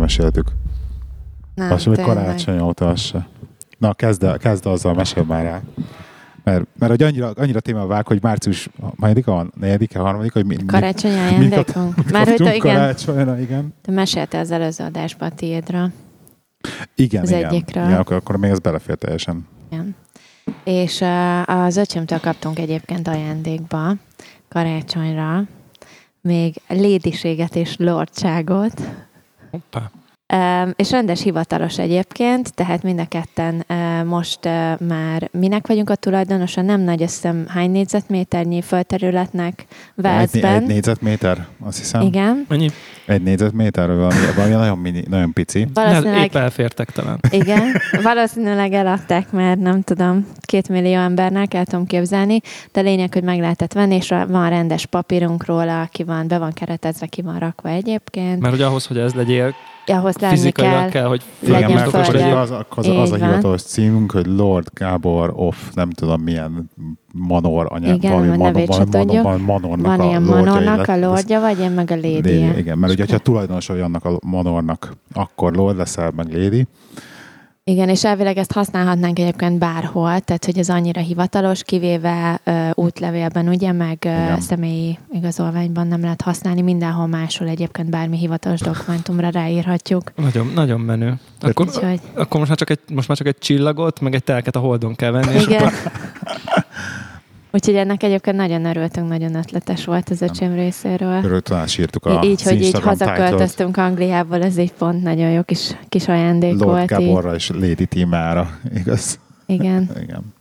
el sem meséltük. Nem, Az sem, hogy karácsony óta az se. Na, kezd, el, kezd azzal, mesél már rá. Mert, mert hogy annyira, annyira téma vág, hogy március hanyadika van? Negyedike, harmadika? Hogy mi, mi, ajándékunk. Már hogy igen, karácsonyra, igen. te meséltél az előző adásban a tiédről. Igen, Az igen. egyikről. igen akkor, akkor még ez belefér teljesen. Igen. És uh, az öcsémtől kaptunk egyébként ajándékba karácsonyra még lédiséget és lordságot. Hoppá. És rendes hivatalos egyébként, tehát mind a ketten most már minek vagyunk a tulajdonosa, nem nagy összem hány négyzetméternyi földterületnek Egy, egy Velszben. négyzetméter, azt hiszem. Igen. Mennyi? Egy négyzetméter, vagy valami, valami nagyon, mini, nagyon pici. Valószínűleg, épp elfértek talán. igen, valószínűleg eladták, mert nem tudom, két millió embernek el tudom képzelni, de lényeg, hogy meg lehetett venni, és van rendes papírunk róla, ki van, be van keretezve, ki van rakva egyébként. Mert hogy ahhoz, hogy ez legyél, Ahhoz látni fizikailag kell. kell, hogy legyen Igen, mert az, az, az, az a van. hivatalos címünk, hogy Lord Gábor of nem tudom milyen manor anya, Igen, valami a nevét se tudjuk. manornak Van a ilyen lordja, manornak a lordja, vagy én meg a lady Lady, igen, mert ugye, ha tulajdonos vagy annak a manornak, akkor lord leszel, meg lady. Igen, és elvileg ezt használhatnánk egyébként bárhol, tehát hogy ez annyira hivatalos, kivéve ö, útlevélben, ugye, meg ö, Igen. személyi igazolványban nem lehet használni, mindenhol máshol egyébként bármi hivatalos dokumentumra ráírhatjuk. Nagyon, nagyon menő. Akkor, Úgyhogy akkor most, már csak egy, most már csak egy csillagot, meg egy telket a holdon kell venni. És igen. Úgyhogy ennek egyébként nagyon örültünk, nagyon ötletes volt az öcsém részéről. Körül talán sírtuk a így, hogy így hazaköltöztünk Angliából, ez így pont nagyon jó kis, kis ajándék Lord volt. Így. Gáborra és Lady Timára, igaz? Igen. Igen.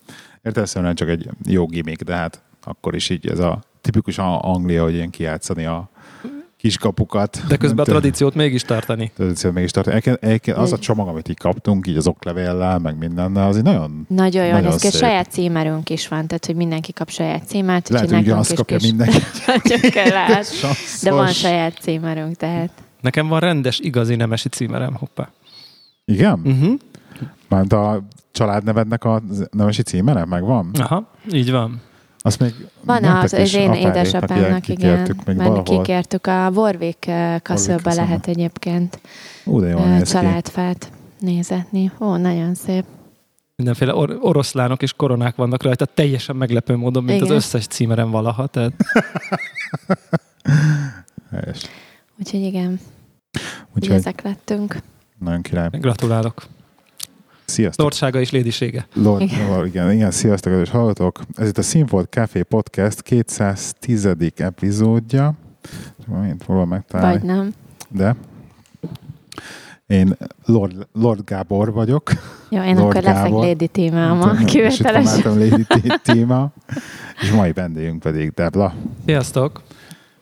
Értelmszerűen csak egy jó gimmick, de hát akkor is így ez a tipikus a- Anglia, hogy ilyen kijátszani a kiskapukat. De közben a tradíciót mégis tartani. tradíciót mégis tart. Egyébként- egyébként Az a csomag, amit így kaptunk, így az oklevéllel, meg mindennel, az így nagyon Nagyon jó, Nagyon szép. Saját címerünk is van, tehát hogy mindenki kap saját címet. lehet, hogy nekünk ugyanazt kapja kis- mindenki. Lehet. De van saját címerünk, tehát. Nekem van rendes, igazi nemesi címerem, hoppá. Igen? Uh-huh. Mert a családnevednek a nemesi címere megvan? Aha, így van. Azt még Van az, az én édesapámnak, igen. kikértük még valahol. kikértük a Warwick eh, kaszőbe lehet egyébként Ú, de jól eh, családfát nézetni. Ó, nagyon szép. Mindenféle or- oroszlánok és koronák vannak rajta, teljesen meglepő módon, mint Igen. az összes címerem valaha. Tehát. Úgyhogy igen, Úgyhogy ezek lettünk. nagyon király. gratulálok. Sziasztok! Lordsága és lédisége. Lord, Igen. Lord, igen, igen, sziasztok, kedves hallgatók! Ez itt a Színfolt Café Podcast 210. epizódja. Mint próbálom megtalálni. Vagy nem. De én Lord, Lord Gábor vagyok. Jó, én Lord akkor leszek Gábor. Lady Tíma És ma itt kivételesen. van Lady Tíma. És mai vendégünk pedig Debla. Sziasztok!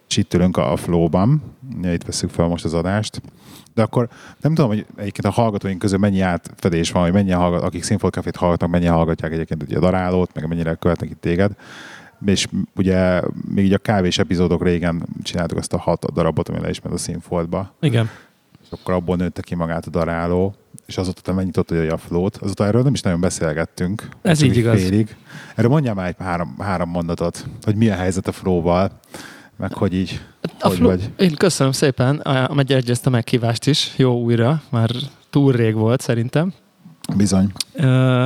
És itt ülünk a Flow-ban. Itt veszük fel most az adást. De akkor nem tudom, hogy egyébként a hallgatóink közül mennyi átfedés van, hogy mennyien hallgat, akik Színfolt Cafét hallgatnak, mennyien hallgatják egyébként ugye a darálót, meg mennyire követnek itt téged. És ugye még így a kávés epizódok régen csináltuk azt a hat darabot, ami le is ment a Színfoltba. Igen. És akkor abból nőtte ki magát a daráló, és azóta te megnyitottad hogy a flót. Azóta erről nem is nagyon beszélgettünk. Ez így igaz. Félig. Erről mondjál már egy három, három mondatot, hogy mi a helyzet a flóval, meg hogy így, A hogy flu- vagy. Én köszönöm szépen, megegyezte a meghívást is. Jó újra, már túl rég volt szerintem. Bizony. Ö,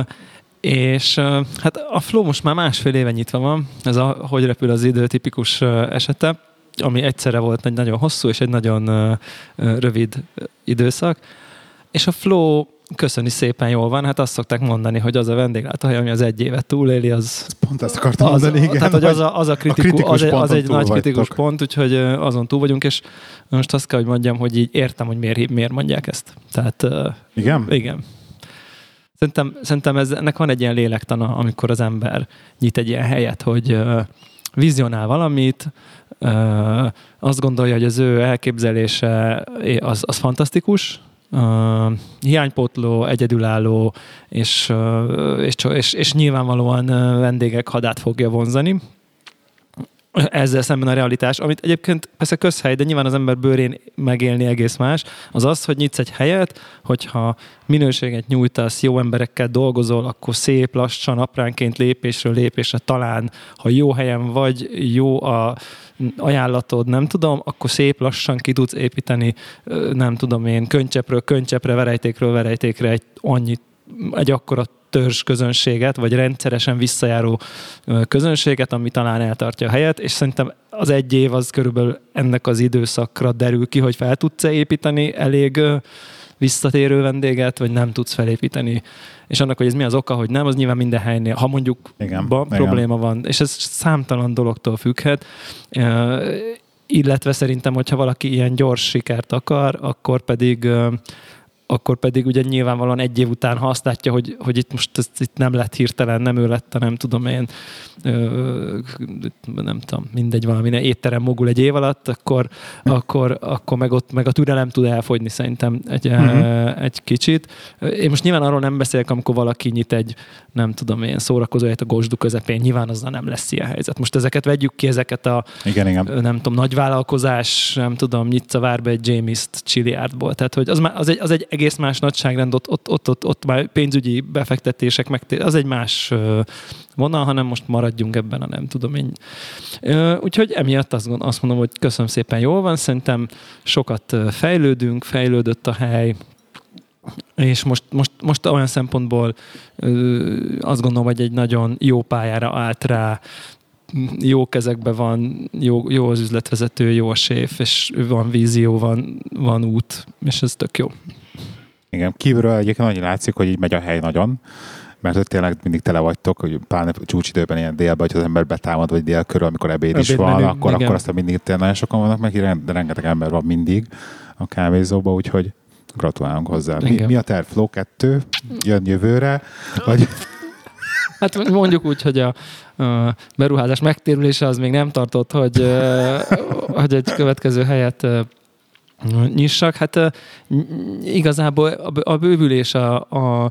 és hát a Flow most már másfél éve nyitva van, ez a hogy repül az idő tipikus esete, ami egyszerre volt egy nagyon hosszú és egy nagyon rövid időszak. És a Flow köszöni szépen jól van, hát azt szokták mondani, hogy az a vendéglátóhely, ami az egy évet túléli, az Pont ezt akartam az, mondani, igen. tehát, hogy az a, az a, kritikus, kritikus az, egy- az egy nagy kritikus vagytok. pont, úgyhogy azon túl vagyunk, és most azt kell, hogy mondjam, hogy így értem, hogy miért, miért mondják ezt. Tehát Igen? igen. Szerintem, szerintem ez, ennek van egy ilyen lélektana, amikor az ember nyit egy ilyen helyet, hogy vizionál valamit, azt gondolja, hogy az ő elképzelése az, az fantasztikus, hiánypótló, egyedülálló, és, ö, és, és, és nyilvánvalóan vendégek hadát fogja vonzani. Ezzel szemben a realitás, amit egyébként persze közhely, de nyilván az ember bőrén megélni egész más, az az, hogy nyitsz egy helyet, hogyha minőséget nyújtasz, jó emberekkel dolgozol, akkor szép, lassan, apránként lépésről lépésre talán, ha jó helyen vagy, jó a ajánlatod, nem tudom, akkor szép lassan ki tudsz építeni, nem tudom én, köncsepről köncsepre, verejtékről verejtékre egy annyit egy akkora törzs közönséget, vagy rendszeresen visszajáró közönséget, ami talán eltartja a helyet, és szerintem az egy év az körülbelül ennek az időszakra derül ki, hogy fel tudsz-e építeni elég visszatérő vendéget, vagy nem tudsz felépíteni. És annak, hogy ez mi az oka, hogy nem, az nyilván minden helynél, ha mondjuk igen, ba, igen. probléma van, és ez számtalan dologtól függhet, illetve szerintem, hogyha valaki ilyen gyors sikert akar, akkor pedig akkor pedig ugye nyilvánvalóan egy év után, ha azt látja, hogy, hogy itt most ez, itt nem lett hirtelen, nem ő lett, nem tudom én, ö, nem tudom, mindegy, valami étterem mogul egy év alatt, akkor, akkor, akkor meg, ott, meg a türelem tud elfogyni szerintem egy, uh-huh. egy kicsit. Én most nyilván arról nem beszélek, amikor valaki nyit egy, nem tudom én, szórakozóját a gosdu közepén, nyilván azzal nem lesz ilyen helyzet. Most ezeket vegyük ki, ezeket a igen, igen. nem tudom, nagy vállalkozás, nem tudom, nyitsz a várba egy James-t Chiliardból. Tehát, hogy az, az, egy, az egy egész más nagyságrend, ott, ott, ott, ott, ott már pénzügyi befektetések, meg az egy más vonal, hanem most maradjunk ebben a nem tudom én. Úgyhogy emiatt azt, azt mondom, hogy köszönöm szépen, jól van, szerintem sokat fejlődünk, fejlődött a hely, és most, most, most olyan szempontból azt gondolom, hogy egy nagyon jó pályára állt rá, jó kezekben van, jó, jó az üzletvezető, jó a séf, és van vízió, van, van út, és ez tök jó. Igen, kívülről egyébként annyi látszik, hogy így megy a hely nagyon, mert hogy tényleg mindig tele vagytok, hogy pláne csúcsidőben ilyen délben, hogy az ember betámad, vagy dél körül, amikor ebéd, ebéd is van, menü, akkor, igen. akkor aztán mindig tényleg nagyon sokan vannak, meg rengeteg ember van mindig a kávézóban, úgyhogy gratulálunk hozzá. Mi, mi a terv? Flow 2 jön jövőre? Vagy... Hát mondjuk úgy, hogy a, a beruházás megtérülése az még nem tartott, hogy, hogy egy következő helyet nyissak. Hát igazából a bővülés a, a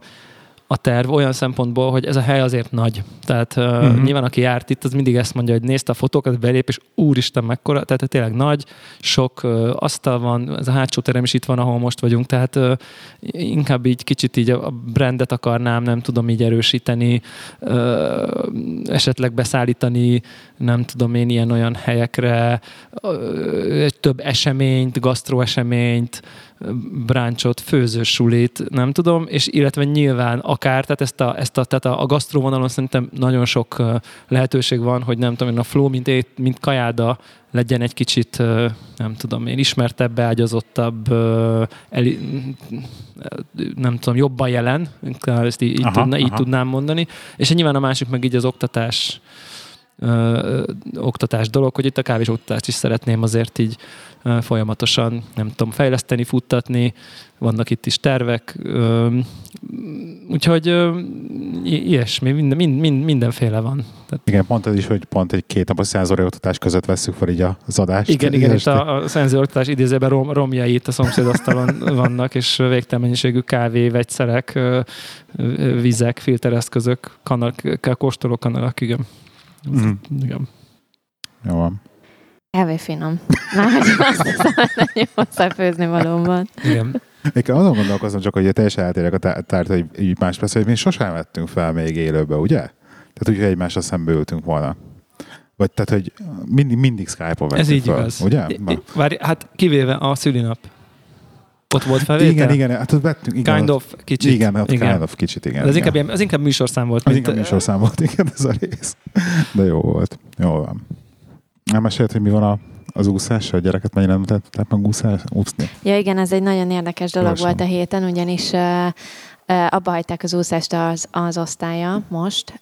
a terv olyan szempontból, hogy ez a hely azért nagy. Tehát uh-huh. nyilván aki járt itt, az mindig ezt mondja, hogy nézte a fotókat, belép, és úristen mekkora, tehát tényleg nagy, sok uh, asztal van, ez a hátsó terem is itt van, ahol most vagyunk, tehát uh, inkább így kicsit így a brandet akarnám, nem tudom így erősíteni, uh, esetleg beszállítani, nem tudom én ilyen olyan helyekre, uh, több eseményt, gasztroeseményt, bráncsot, főzős sulit, nem tudom, és illetve nyilván akár, tehát ezt a, ezt a, tehát a, a gasztróvonalon szerintem nagyon sok lehetőség van, hogy nem tudom, a flow, mint, ét, mint kajáda legyen egy kicsit, nem tudom én, ismertebb, beágyazottabb, el, nem tudom, jobban jelen, ezt így, aha, tudna, így aha. tudnám mondani. És nyilván a másik meg így az oktatás, ö, oktatás dolog, hogy itt a kávés oktatást is szeretném azért így ö, folyamatosan, nem tudom, fejleszteni, futtatni, vannak itt is tervek, ö, úgyhogy ö, ilyesmi, minden, mind, mind, mindenféle van. Tehát... Igen, pont ez is, hogy pont egy két napos szenzori oktatás között veszük fel így az adást. Igen, igen, itt a, a szenzori oktatás idézőben rom, romjai itt a szomszédasztalon vannak, és végtelen mennyiségű kávé, vegyszerek, vizek, filtereszközök, kanak, kóstoló kanalak, igen. Mm. Igen. Jó van. Kávé finom. Már hogy azt hiszem, hogy hozzáfőzni valóban. Igen. Én azon gondolkozom csak, hogy teljesen eltérek a tárt, hogy így más persze, hogy mi sosem vettünk fel még élőbe, ugye? Tehát, hogyha egymásra szembe ültünk volna. Vagy tehát, hogy mindig, mindig Skype-on Ez így fel, igaz. ugye? Várj, hát kivéve a szülinap. Ott volt felvétel? Igen, igen, hát ott vettünk. Igen, kind of, kicsit. Igen, ott igen. kind of, kicsit, igen. De az, igen. Inkább, az inkább műsorszám volt. Az mint, inkább műsorszám volt, igen, ez a rész. De jó volt. Jó van. Nem mesélt, hogy mi van a, az úszás, a gyereket mennyire nem tehát meg úszás, úszni? Ja igen, ez egy nagyon érdekes dolog Gyorsan. volt a héten, ugyanis uh, uh, abba hagyták az úszást az, az osztálya most.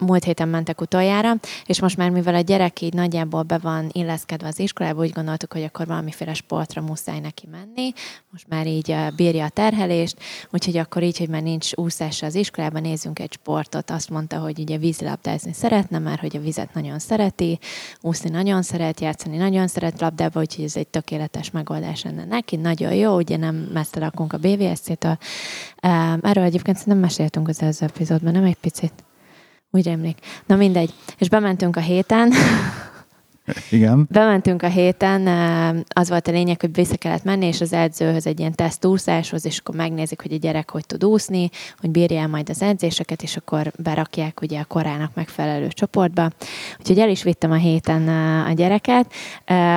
Múlt héten mentek utoljára, és most már mivel a gyerek így nagyjából be van illeszkedve az iskolába, úgy gondoltuk, hogy akkor valamiféle sportra muszáj neki menni, most már így bírja a terhelést, úgyhogy akkor így, hogy már nincs úszás az iskolában, nézzünk egy sportot. Azt mondta, hogy ugye vízilabdázni szeretne, mert hogy a vizet nagyon szereti, úszni nagyon szeret, játszani nagyon szeret labdába, úgyhogy ez egy tökéletes megoldás lenne neki. Nagyon jó, ugye nem messze lakunk a BVSC-től. Erről egyébként nem meséltünk az előző epizódban, nem egy picit? Úgy emlék. Na mindegy. És bementünk a héten, Igen. Bementünk a héten, az volt a lényeg, hogy vissza kellett menni, és az edzőhöz egy ilyen tesztúszáshoz, és akkor megnézik, hogy a gyerek hogy tud úszni, hogy bírja el majd az edzéseket, és akkor berakják ugye a korának megfelelő csoportba. Úgyhogy el is vittem a héten a gyereket,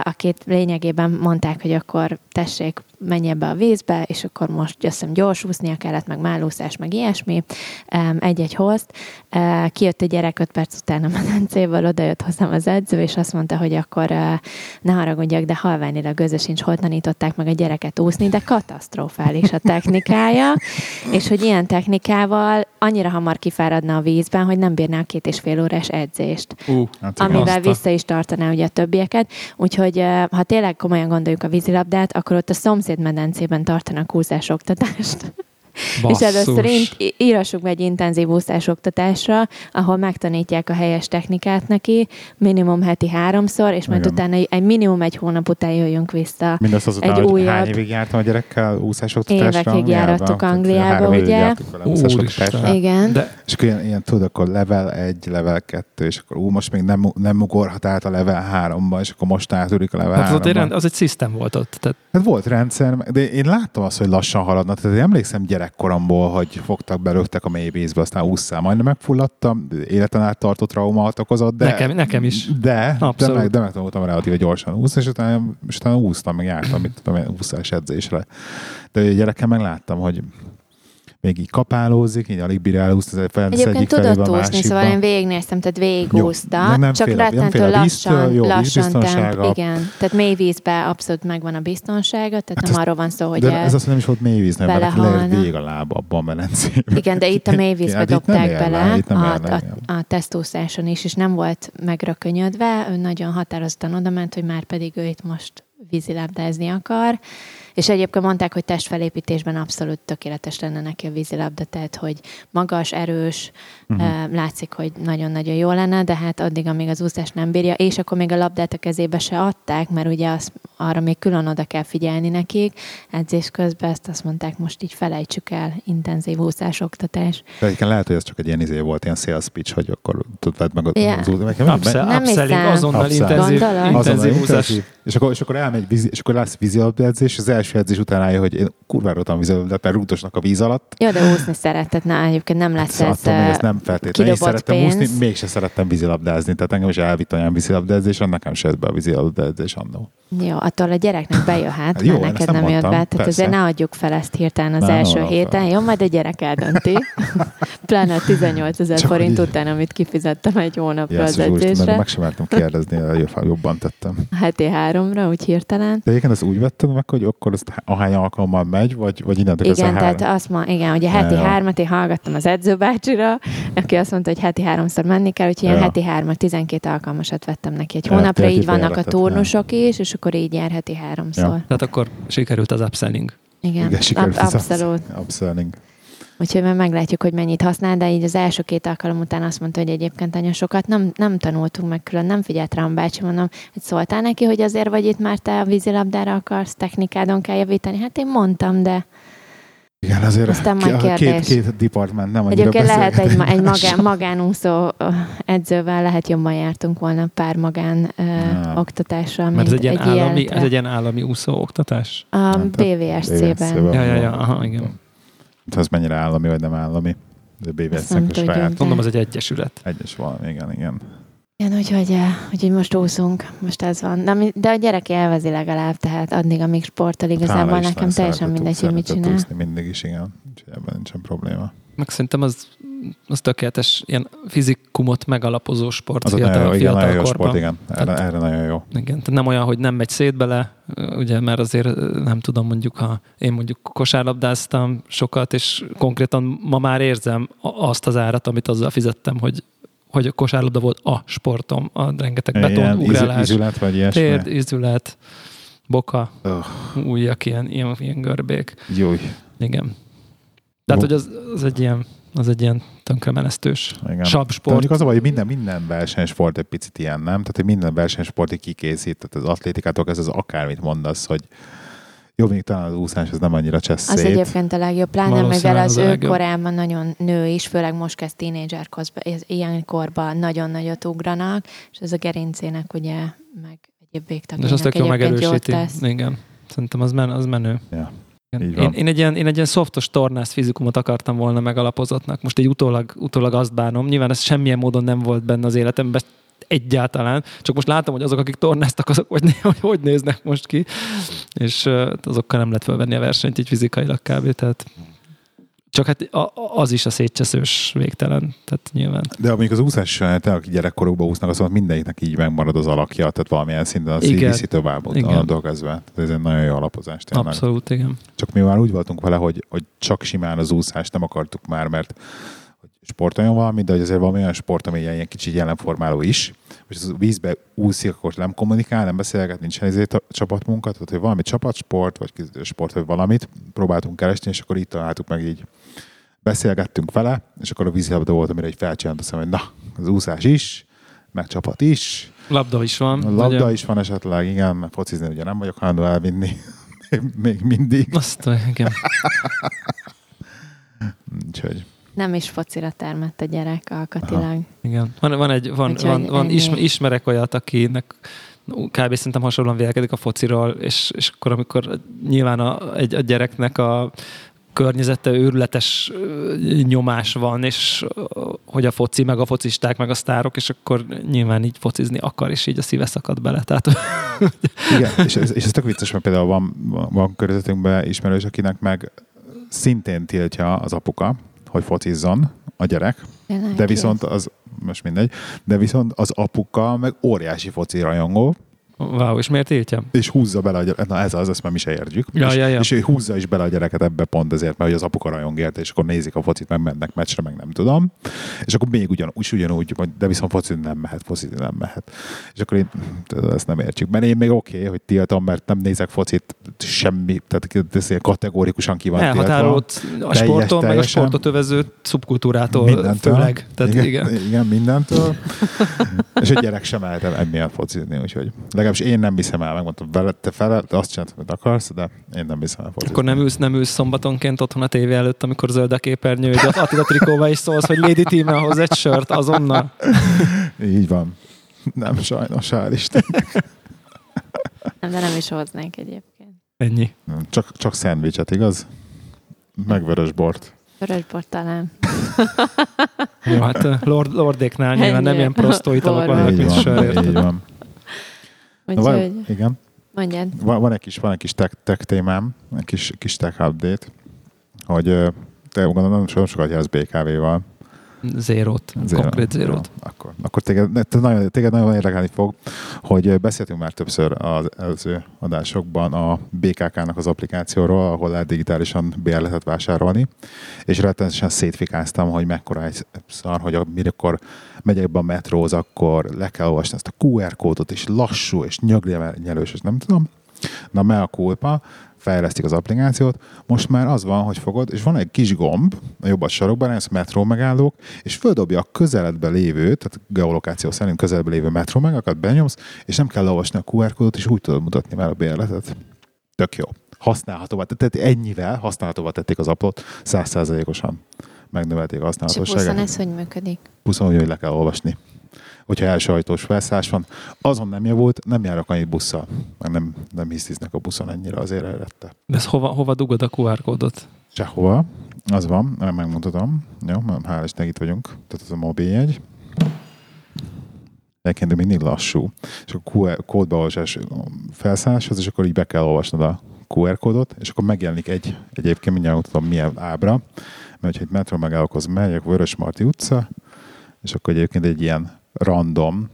akit lényegében mondták, hogy akkor tessék, menj ebbe a vízbe, és akkor most azt hiszem gyors úsznia kellett, meg mállúszás, meg ilyesmi, egy-egy hozt. Kijött a gyerek öt perc után a medencéből, oda jött hozzám az edző, és azt mondta, hogy akkor ne haragudjak, de halványilag gőző sincs, hol tanították meg a gyereket úszni, de katasztrofális a technikája, és hogy ilyen technikával annyira hamar kifáradna a vízben, hogy nem bírná a két és fél órás edzést Ú, Hát amivel Azt a- vissza is tartaná ugye a többieket. Úgyhogy eh, ha tényleg komolyan gondoljuk a vízilabdát, akkor ott a szomszéd medencében tartanak úszásoktatást. És először basszus. í- írassuk be egy intenzív úszásoktatásra, ahol megtanítják a helyes technikát neki, minimum heti háromszor, és majd Igen. utána egy minimum egy hónap után jöjjünk vissza. Mindezt azután, Egy hogy újabb- hány évig jártam a gyerekkel úszásoktatásra? Évekig járattuk Angliába? Ugye? Úristen. Igen. De És akkor ilyen, ilyen tudod, akkor level 1, level 2, és akkor ú, most még nem, nem ugorhat át a level 3-ba, és akkor most átülik a level hát az, ott egy 3-ba. rend, az egy szisztem volt ott. Tehát Hát volt rendszer, de én láttam azt, hogy lassan haladnak. Tehát én emlékszem gyerekkoromból, hogy fogtak, belőttek a mély vízbe, aztán ússzál. Majdnem megfulladtam, életen át tartott traumát okozott, de... Nekem- nekem is. De, de, meg, de megtanultam relatíve gyorsan úszni, és utána, és utána úsztam, meg jártam, mit tudom úszás edzésre. De gyerekem meg láttam, hogy még így kapálózik, így alig bír elúszni, az felvesz Egyébként a úszni, szóval én végignéztem, tehát végigúszta, de nem csak fél nem rettentő lassan, jó, lassan temp, igen. Tehát mély vízbe abszolút megvan a biztonsága, tehát Hát nem ez- arról van szó, hogy de ez azt nem is volt mély víz, nem, lehet belehalna. vég a lába abban a medencében. Igen, de itt a mélyvízbe Hát itt nem dobták bele le, itt nem a, a, a tesztúszáson is, és nem volt megrökönyödve, ő nagyon határozottan odament, hogy már pedig ő itt most vízilabdázni akar. És egyébként mondták, hogy testfelépítésben abszolút tökéletes lenne neki a vízilabda, tehát hogy magas, erős. Uh-huh. látszik, hogy nagyon-nagyon jó lenne, de hát addig, amíg az úszás nem bírja, és akkor még a labdát a kezébe se adták, mert ugye az, arra még külön oda kell figyelni nekik. Edzés közben ezt azt mondták, most így felejtsük el, intenzív úszásoktatás. De egyébként lehet, hogy ez csak egy ilyen izé volt, ilyen sales pitch, hogy akkor tudod meg Ja. az upsell, Nem hiszem. azonnal Upsell. intenzív, Gondolod? intenzív úszás. És akkor, és akkor elmegy vízi, és akkor lesz vízilabda edzés, az első edzés után állja, hogy én kurvára voltam vízilabdát, mert rúgdosnak a víz alatt. Jó, de úszni szeretett, na egyébként nem lesz Szóval ez attól ezt nem feltétlenül. Én szerettem pénz. úszni, mégse szerettem vízilabdázni, tehát engem is elvitt olyan vízilabda edzés, nekem se jött be a vízilabda edzés annó. Jó, attól a gyereknek bejöhet, Hát jó, mert neked nem nem, jött be. Tehát persze. azért ne adjuk fel ezt hirtelen az Nem, első nem héten. Jó, majd a gyerek eldönti. Pláne a 18 ezer forint hogy- után, amit kifizettem egy hónapra az Jézus Úristen, edzésre. meg sem mertem kérdezni, jobb- jobban tettem. Heti háromra, úgy hirtelen. De egyébként ezt úgy vetted meg, hogy akkor ezt ahány alkalommal megy, vagy, vagy innentől Igen, tehát azt ma, igen, ugye heti Ja, hármat én hallgattam az edzőbácsira, aki azt mondta, hogy heti háromszor menni kell, úgyhogy ilyen Ja. heti hármat, 12 alkalmasat vettem neki egy hónapra, így vannak a turnusok is, és akkor így jár heti háromszor. Ja. Tehát akkor sikerült az upselling. Igen, Igen, sikerült ab- abszolút. Upselling. Úgyhogy majd meglátjuk, hogy mennyit használ, de így az első két alkalom után azt mondta, hogy egyébként anya sokat nem, nem tanultunk meg külön, nem figyelt rám bácsi, mondom, hogy szóltál neki, hogy azért vagy itt, mert te a vízilabdára akarsz, technikádon kell javítani. Hát én mondtam, de Igen, azért Aztán majd a két, kérdés. két department nem annyira egyébként lehet egy, ma- egy magán, magánúszó edzővel lehet jobban jártunk volna pár magán ö, Ja. oktatásra, Mert ez egy, ilyen állami, ez egy ilyen állami úszó oktatás. A Hát, BVSC-ben. Ja, ja, ja, aha, igen. Hát az mennyire állami, vagy nem állami. De BVS-nek a saját. Mondom, az egy egyesület. Egyes valami, igen, igen. Igen, úgyhogy, eh, úgyhogy most úszunk, most ez van. De, ami- de a gyerek élvezi legalább, tehát addig, amíg sportol, igazából Hála nekem Isten, teljesen mindegy, hogy mit csinál. úszni mindig is, igen. Úgyhogy ebben nincsen probléma. Meg szerintem az, az tökéletes ilyen fizikumot megalapozó sport Az a fiatal, nagyon, igen, nagyon fiatal jó korban. sport, igen. Erre, Tehát- erre nagyon jó. Igen, tehát nem olyan, hogy nem megy szét bele, ugye, mert azért nem tudom, mondjuk, ha én mondjuk kosárlabdáztam sokat, és konkrétan ma már érzem azt az árat, amit azzal fizettem, hogy hogy a kosárlabda volt a sportom, a rengeteg beton, ugrálás, ízület, vagy ilyesmi. térd, ízület, boka, Öh, újjak, ilyen, ilyen, ilyen görbék. Jó, Igen. Tehát, Bo- hogy az, az egy ilyen az egy ilyen tönkremenesztős igen. sabb De sport. mondjuk az a baj, hogy minden, minden versenysport egy picit ilyen, nem? Tehát, hogy minden versenysport így kikészít, tehát az atlétikától kezdve az akármit mondasz, hogy jó, még talán az úszás az nem annyira csesz Az egyébként a legjobb, pláne mivel az az ő legjobb. korában nagyon nő is, főleg most kezd tínédzser ilyen korban nagyon nagyot ugranak, és ez a gerincének ugye meg egyéb És végtagjának azt tök jó egyébként jót megerősíti. Igen. Szerintem az, men, az menő. Van. Én, én, egy ilyen, én egy ilyen softos tornász fizikumot akartam volna megalapozottnak. Most így utólag, utólag azt bánom. Nyilván ez semmilyen módon nem volt benne az életemben, egyáltalán. Csak most látom, hogy azok, akik tornáztak, azok hogy, hogy, hogy néznek most ki. És azokkal nem lehet felvenni a versenyt így fizikailag kb. Tehát csak hát az is a szétcseszős végtelen. Tehát nyilván. De mondjuk az úszás, te, akik gyerekkorukban úsznak, azt mondod, mindegyiknek így megmarad az alakja, tehát valamilyen szinten az Igen. viszi tovább onnantól kezdve. Tehát ez egy nagyon jó alapozás tényleg. Abszolút, igen. Csak mi már úgy voltunk vele, hogy, hogy csak simán az úszást nem akartuk már, mert sportoljon valamit, de hogy azért valami olyan sport, ami ilyen kicsit jelenformáló is. Most az vízbe úszik, akkor nem kommunikál, nem beszélget, nincs ezért a csapatmunka, tehát hogy valami csapatsport, vagy sport, vagy valamit próbáltunk keresni, és akkor itt találtuk meg így beszélgettünk vele, és akkor a vízilabda volt, amire egy felcsinálta a hogy na, az úszás is, meg csapat is, Labda is van. labda ugye? is van esetleg, igen, mert focizni ugye nem vagyok hajlandó elvinni, még, még mindig. Azt, igen. Úgyhogy Nem is focira termett a gyerek alkatilag. Igen. Van, van egy, van, Úgyhogy van, van ismer, ismerek olyat, akinek kb. szerintem hasonlóan vélekedik a fociról, és, és akkor, amikor nyilván a, egy, a gyereknek a környezete őrületes nyomás van, és hogy a foci, meg a focisták, meg a sztárok, és akkor nyilván így focizni akar, és így a szíve szakad bele. Tehát Igen, és ez, és ez tök vicces, mert például van, van, van környezetünkben ismerős, akinek meg szintén tiltja az apuka, hogy focizzon a gyerek, de viszont az, most mindegy, de viszont az apuka meg óriási foci rajongó, wow, és miért tiltja? és húzza bele a gyereket, na ez az, ezt már mi se értjük. Ja, és, ja, ja. és ő húzza is bele a gyereket ebbe pont ezért, mert hogy az apuka rajong érte, és akkor nézik a focit, meg mennek meccsre, meg nem tudom. És akkor még ugyan, úgy, ugyanúgy, de viszont focizni nem mehet, focizni nem mehet. És akkor én ezt nem értjük. Mert én még oké, okay, hogy tiltom, mert nem nézek focit, semmi, tehát ez kategórikusan ki van tiltva. Elhatárolt a Teljes- sporton, meg a sportot övező szubkultúrától Mindentől. főleg. Tehát igen. igen. igen mindentől. és a gyerek sem lehet emiatt focizni, úgyhogy legalábbis én nem viszem el, megmondtam, vele, te fele, te azt csináltad, amit akarsz, de én nem viszem el focizni. Akkor nem ülsz, nem ülsz szombatonként otthon a tévé előtt, amikor zöld a képernyő, hogy az Attila trikóba is szólsz, hogy Lady Team hoz egy sört azonnal. Így van. Nem sajnos, hál' Isten. Nem, de nem is hoznék egyébként. Ennyi. Csak, csak szendvicset, igaz? Meg vörös bort. Vörösbort talán. Jó, hát Lord, Lordéknál nyilván nem ilyen prostó italok vannak, mint sörért. így van. Na, van, Úgyhogy igen. mondjad. Van, van, egy kis, van egy kis tech, tech témám, egy kis, kis tech update, hogy te gondolom nagyon so- sokat jársz BKV-val. Zérót, konkrét zérót. Ja, akkor, akkor téged, te nagyon, téged nagyon érdekelni fog, hogy ö, beszéltünk már többször az előző adásokban a BKK-nak az applikációról, ahol lehet digitálisan bérletet vásárolni, és rettenetesen szétfikáztam, hogy mekkora egy szar, hogy amikor megyek be a metróz, akkor le kell olvasni ezt a QR kódot, és lassú, és nyögnyelős, és nem tudom. Na, me a kulpa, fejlesztik az applikációt, most már az van, hogy fogod, és van egy kis gomb a jobb sarokban, ez metró megállók, és földobja a közeledbe lévő, tehát geolokáció szerint közeledbe lévő metró megállókat benyomsz, és nem kell olvasni a QR kódot, és úgy tudod mutatni már a bérletet. Tök jó. Használhatóvá, tehát ennyivel használhatóvá tették az appot, százszázalékosan megnövelték a És a használhatóságát. buszon ez hogy működik? Buszon úgy, hogy le kell olvasni. Hogyha első ajtós felszállás van, azon nem javult, nem járok annyit busszal. Meg nem, nem hisztiznek a buszon ennyire azért előtte. De ez hova, hova dugod a QR kódot? Sehova. Az van, nem megmutatom. Jó, hál' Istennek itt vagyunk. Tehát ez a mobiljegy. Egyébként de mindig lassú. És a QR kódbeolvasás felszálláshoz, és akkor így be kell olvasnod a QR kódot, és akkor megjelenik egy, egyébként mindjárt mutatom milyen ábra, mert hogyha egy metro megállókhoz megyek, Vörös Marti utca, és akkor egyébként egy ilyen random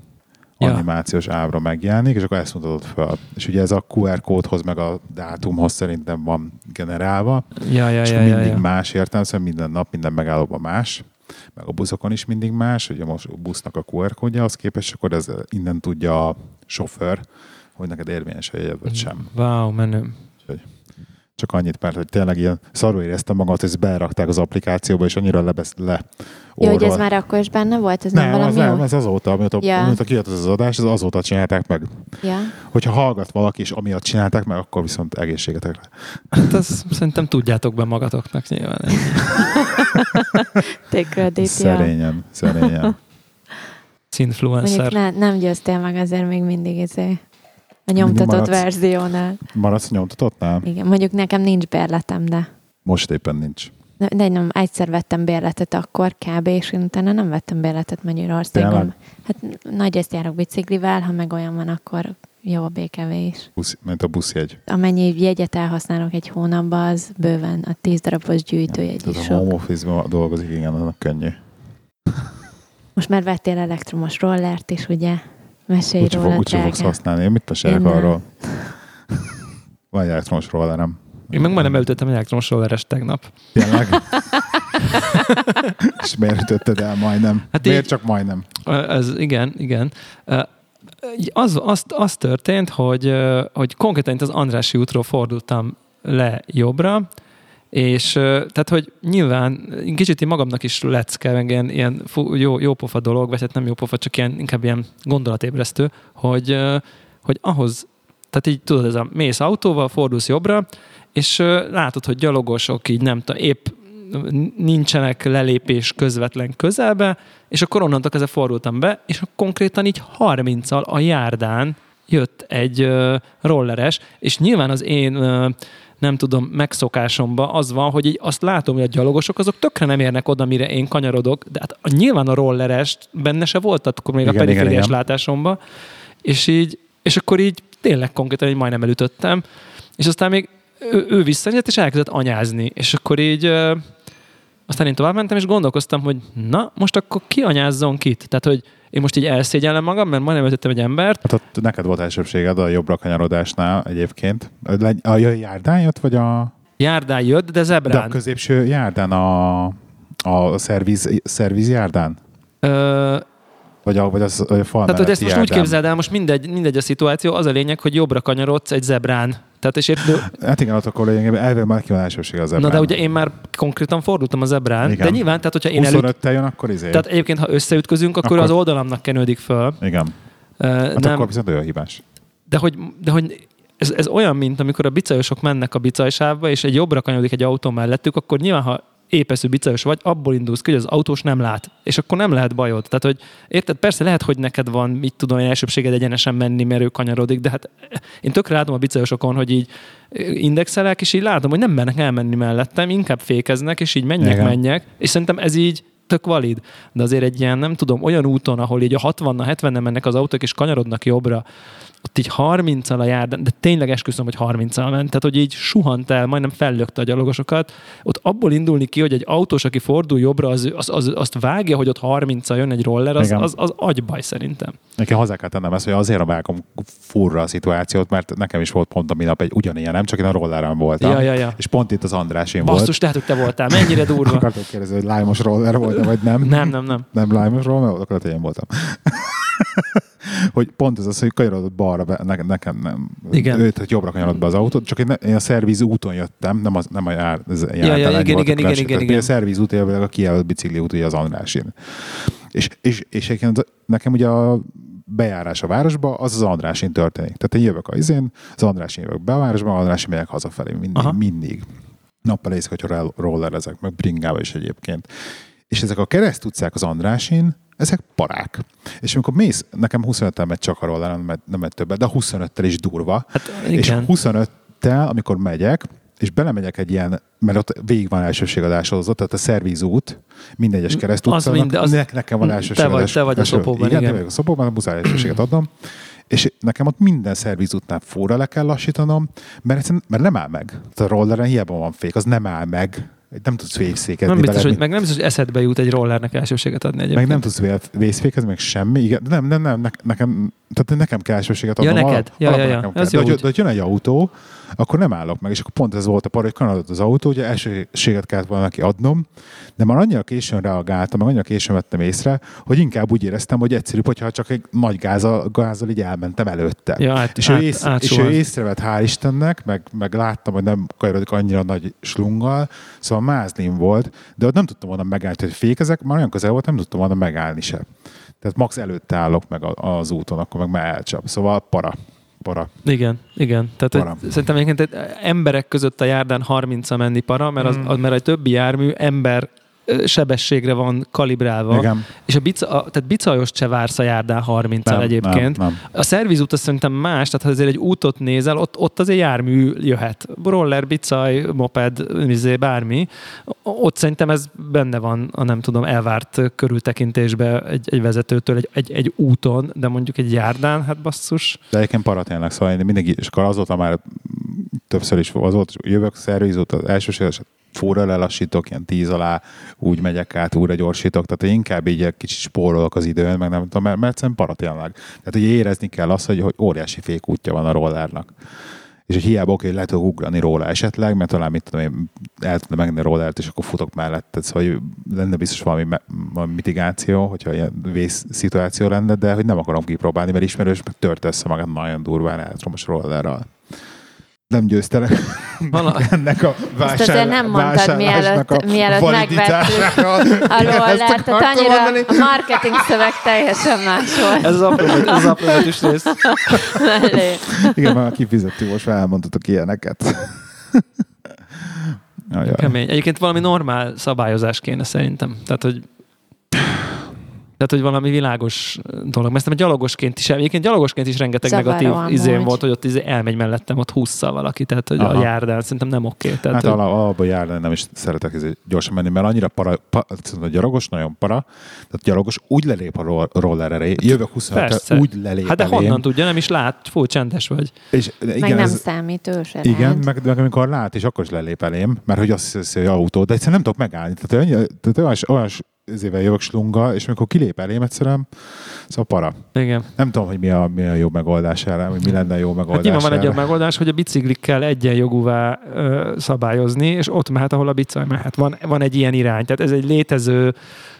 Ja. animációs ábra megjelenik, és akkor ezt mutatod fel. És ugye ez a QR kódhoz, meg a dátumhoz szerintem van generálva, Ja, ja, és ja, akkor ja, mindig ja. más értelmesen, minden nap, minden megállóban más, meg a buszokon is mindig más, ugye most a busznak a QR kódja, az képes, akkor ez innen tudja a sofőr, hogy neked érvényes a jegyed, vagy sem. Wow, menő. Csak annyit, mert hogy tényleg ilyen szarul éreztem magamat, hogy ezt berakták az applikációba, és annyira lebesz, le Jó, hogy ez már akkor is benne volt? Ez nem, nem, valami az, nem, ez azóta, amióta, Ja. amióta kijött ez az adás, ez azóta csinálták meg. Ja. Hogyha hallgat valaki, és amiatt csinálták meg, akkor viszont egészségetekre. Hát ezt szerintem tudjátok be magatoknak nyilván. Take. Szerényen, szerényen. Influencer. Mondjuk ne, nem győztél meg azért még mindig izé. A nyomtatott maradsz? verziónál. Maradsz nyomtatottnál? Igen, mondjuk nekem nincs bérletem, de Most éppen nincs. de de nem, egyszer vettem bérletet akkor kb. és én utána nem vettem bérletet Magyarországon. Hát nagy ezt járok biciklivel, ha meg olyan van, akkor jó a BKV is. Busz, mint a buszjegy. Amennyi jegyet elhasználok egy hónapban, az bőven a 10 darabos gyűjtőjegy is Tehát a sok. home office dolgozik, igen, annak könnyű. Most már vettél elektromos rollert is, ugye? Mesélj Úgyse róla, fog, úgyse fogsz használni. Én mit nem. arról? Van egy elektromos rollerem. Én meg majdnem elütöttem egy elektromos rolleres tegnap. Tényleg? És miért ütötted el majdnem? Hát miért így- csak majdnem? Ez igen, igen. Az, az, az történt, hogy, hogy konkrétan itt az Andrási útról fordultam le jobbra, és tehát, hogy nyilván kicsit én magamnak is lecke, meg ilyen, ilyen jó, jó pofa dolog, vagy hát nem jó pofa, csak ilyen, inkább ilyen gondolatébresztő, hogy, hogy ahhoz, tehát így tudod, ez a mész autóval, fordulsz jobbra, és látod, hogy gyalogosok így nem tudom, épp nincsenek lelépés közvetlen közelbe, és akkor onnantól kezdve fordultam be, és konkrétan így 30-al a járdán jött egy rolleres, és nyilván az én nem tudom, megszokásomban az van, hogy így azt látom, hogy a gyalogosok azok tökre nem érnek oda, mire én kanyarodok, de hát nyilván a rolleres benne se volt, akkor még Igen, a perifériás igen, igen. látásomban, és így, és akkor így tényleg konkrétan így majdnem elütöttem, és aztán még ő, ő visszanyert, és elkezdett anyázni, és akkor így aztán én tovább mentem, és gondolkoztam, hogy na, most akkor ki anyázzon kit? Tehát, hogy én most így elszégyellem magam, mert majdnem ötöttem egy embert, Hát ott neked volt elsőbséged a jobbra kanyarodásnál egyébként. A járdán jött, vagy a, járdán jött, de de a zebrán. középső járdán, a, a szerviz, szerviz járdán? Ö, Vagy a, vagy az, a fal tehát, hogy ezt most úgy járdán? képzeld el, most mindegy, mindegy a szituáció, az a lényeg, hogy jobbra kanyarodsz egy zebrán. Tehát, és épp, Hát igen, akkor lényegében elvégül már ki van elsőség az na de ugye én már konkrétan fordultam a zebrán, Igen. de nyilván, tehát hogyha én előtt, 25-tel jön, akkor izé. tehát egyébként, ha összeütközünk, akkor, Akkor- az oldalamnak kenődik föl. igen. Ö, Hát nem, akkor viszont olyan hibás. de hogy, de hogy ez, ez olyan, mint amikor a bicajosok mennek a bicajsávba, és egy jobbra kanyarodik egy autó mellettük, akkor nyilván, ha épeszű bicajos vagy, abból indulsz ki, hogy az autós nem lát, és akkor nem lehet bajod. Tehát, hogy érted, persze lehet, hogy neked van, mit tudom, én elsőbséged egyenesen menni, mert ő kanyarodik, de hát én tökre látom a bicajosokon, hogy így indexelek, és így látom, hogy nem mernek elmenni mellettem, inkább fékeznek, és így menjek, Igen. menjek, és szerintem ez így tök valid. De azért egy ilyen, nem tudom, olyan úton, ahol így a 60 70 mennek az autók, és kanyarodnak jobbra, ott így 30-al a járdán, de tényleg esküszöm, hogy 30-al ment, tehát hogy így suhant el, majdnem fellökte a gyalogosokat. Ott abból indulni ki, hogy egy autós, aki fordul jobbra, az, az, az, azt vágja, hogy ott 30-al jön egy roller, az, az, az agybaj szerintem. Nekem hozzá kell tennem ezt, hogy azért vágom furra a szituációt, mert nekem is volt pont a minap egy ugyanilyen, nem csak én a rolleren voltam. Ja, ja, ja. És pont itt az Andrásén volt. Basszus, lehet, hogy te voltál. Mennyire durva. Akartam kérdezni, hogy lájmos roller volt vagy nem. Nem, nem, nem. Nem lájmos roller volt, akkor hogy én voltam. hogy pont ez az, hogy kanyarodott balra, be, ne, nekem nem. Igen. Őt, hogy jobbra kanyarodott be az autót, csak én, én a szerviz úton jöttem, nem, az, nem a jár, ez ja, ennyi igen, igen, különbség. igen, Tehát igen, A szerviz út a kijelölt bicikli út, ugye az Andrásin. És, és, és egyébként az- nekem ugye a bejárás a városba, az az Andrásin történik. Tehát én jövök a izén, az Andrásin jövök be a városba, Andrásin megyek hazafelé mindig. Aha. mindig. Nappal éjszaka, hogyha roll- rollerezek, meg bringába is egyébként. És ezek a kereszt utcák az Andrásin, ezek parák. És amikor mész, nekem 25-tel megy csak a roller, nem nem megy többet, de 25-tel is durva. Hát És igen. 25-tel, amikor megyek, és belemegyek egy ilyen, mert ott végig van elsőségadásodozat, tehát a szervízút, minden egyes kereszt Az mind- az- nek- nekem van te elsőségadás. vagy- te vagy a szopóban, igen. igen. te a szopóban, muszáj elsőséget adnom. És nekem ott minden szervízútnál fóra le kell lassítanom, mert, egyszerűen- mert nem áll meg. Tehát a rolleren hiába van fék, az nem áll meg. Nem tudsz vészékezni Nem biztos, hogy, meg nem biztos, hogy eszedbe jut egy rollernek elsőséget adni egyébként. meg nem tudsz vé- vészfékezni, meg semmi. Igen, nem, nem, nem, ne- nekem, tehát nekem kell elsőséget Ja, adnom. neked? alap- Ja, ja, ja. nekem kell. Az De, de hogy jön egy autó, akkor nem állok meg, és akkor pont ez volt a par, hogy kanadott az autó, ugye elsőséget kellett volna neki adnom, de már annyira későn reagáltam, meg annyira későn vettem észre, hogy inkább úgy éreztem, hogy egyszerűbb, hogyha csak egy nagy gázzal, gázzal így elmentem előtte. Ja, át, És, ő, át, ész, és ő észrevett, hál' Istennek, meg, meg láttam, hogy nem kajarodik annyira nagy slunggal, szóval mázlim volt, de ott nem tudtam volna megállni, hogy fékezek, már olyan közel volt, nem tudtam volna megállni se. Tehát max előtte állok meg az úton, akkor meg már elcsap. Szóval para. Para. Igen, igen. Tehát Para. hogy szerintem egyébként egy emberek között a járdán 30 menni para, mert, az, Mm. az, mert egy többi jármű ember sebességre van kalibrálva. Igen. És a bica, a, tehát bicajost se vársz a járdán 30 egyébként. Nem, nem. A szervizút az szerintem más, tehát ha azért egy útot nézel, ott, ott azért jármű jöhet. Roller, bicaj, moped, izé, bármi. Ott szerintem ez benne van a nem tudom, elvárt körültekintésbe egy, egy vezetőtől egy, egy, egy úton, de mondjuk egy járdán, hát basszus. De egyébként para tényleg, szóval én mindig, és akkor azóta már többször is az volt, jövök szervizút, az elsőséges fúra lelassítok, ilyen tíz alá, úgy megyek át, újra gyorsítok, tehát inkább így egy kicsit spórolok az időn, meg nem tudom, mert, mert egyszerűen para. Tehát ugye érezni kell azt, hogy, hogy óriási fékútja van a rollernak. És hogy hiába oké, hogy le tudok ugrani róla esetleg, mert talán mit tudom én, el tudom a rollert, és akkor futok mellette, szóval hogy lenne biztos valami, valami mitigáció, hogyha ilyen vész szituáció lenne, de hogy nem akarom kipróbálni, mert ismerős meg tört össze magát nagyon durván elektromos rollerral. Nem győztelek Vala- ennek a Ezt azért nem mondtad, vásárlásnak mielőtt- mielőtt validitására. A roller, Ezt tehát annyira mondani. a marketing szöveg teljesen más volt. Ez az apró, ez az apró betűs rész. Igen, már kifizettük, most már elmondhatok ilyeneket. Ajaj. Kemény. Egyébként valami normál szabályozás kéne szerintem. Tehát, hogy tehát, hogy valami világos dolog. Mert szerintem gyalogosként is, egyébként gyalogosként is rengeteg Zavaró negatív amúgy. izém volt, hogy ott izé elmegy mellettem, ott húszszal valaki, tehát hogy Aha. a járdán szerintem nem oké. Tehát, Hát hogy- alapban járni nem is szeretek ezért gyorsan menni, mert annyira para, pa, a gyalogos nagyon para, tehát gyalogos úgy lelép a roll- roller elé, jövök 25 Persze. úgy lelép Hát de elém, honnan tudja, nem is lát, full csendes vagy. És Meg igen, nem ez, számít ő se igen lehet. meg, meg, amikor lát, és akkor is lelép elém, mert hogy azt hiszi, hogy autó, de egyszerűen nem tudok megállni. Tehát, olyan, tehát olyan, olyan ezével jövök slunga, és amikor kilép elém egyszerűen, szóval para. Igen. Nem tudom, hogy mi a, mi a jó megoldás erre, hogy mi lenne a jó megoldás Hát nyilván van egy olyan megoldás, hogy a biciklikkel egyenjogúvá ö, szabályozni, és ott mehet, ahol a bicaj mehet. Van, van egy ilyen irány. Tehát ez egy létező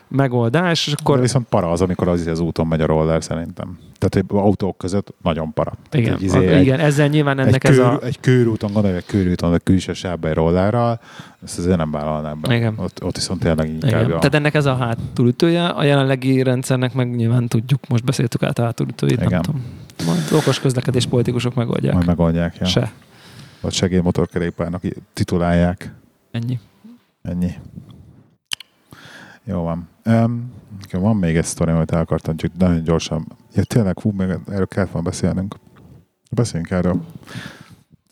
megoldás, és Akkor akkor viszont para az, amikor az, az úton megy a roller szerintem. Tehát hogy autók között nagyon para. Tehát igen, egy, izé, a, egy, igen, ezzel nyilván egy, ennek kör, ez a... egy körúton, gondolj, egy körúton, a külső sávban egy rollerral, ezt azért nem vállalnám be. Igen. Ott, ott viszont tényleg inkább Igen. a... Tehát ennek ez a hátulütője, a jelenlegi rendszernek meg nyilván tudjuk, most beszéltük át a hátulütőit, nem Igen. tudom. Majd okos közlekedés politikusok megoldják. majd megoldják. Ja. Se. Vagy segélymotorkerékpárnak titulálják. Ennyi. Ennyi. Jó van. Um, van még egy sztori, amit el akartam, csak nagyon gyorsan. Ja, tényleg, hú, még erről kellett volna beszélnünk. Beszéljünk erről.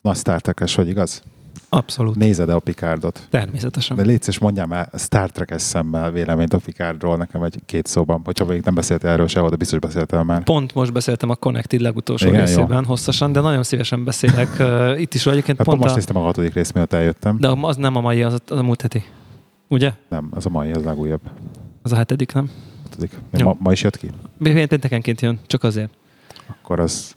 Nagy Star Trek-es vagy, igaz? Abszolút. Nézed-e a Picardot? Természetesen. De légy szíves, mondjál már Star Trek-es szemmel véleményt a Picardról nekem egy két szóban. Hogyha még nem beszéltél erről sehol, de biztos beszéltél már. Pont most beszéltem a Connected legutolsó Igen, részében hosszasan, de nagyon szívesen beszélek uh, itt is, egyébként Hát pont most a, néztem a hatodik részt, miatt eljöttem. De az nem a mai, az a, az a múlt heti. Ugye? Nem, az a mai, az legújabb. Az a hetedik, nem? Hatodik. Még. Ma, ma, is jött ki? Péntekenként jön, csak azért. Akkor az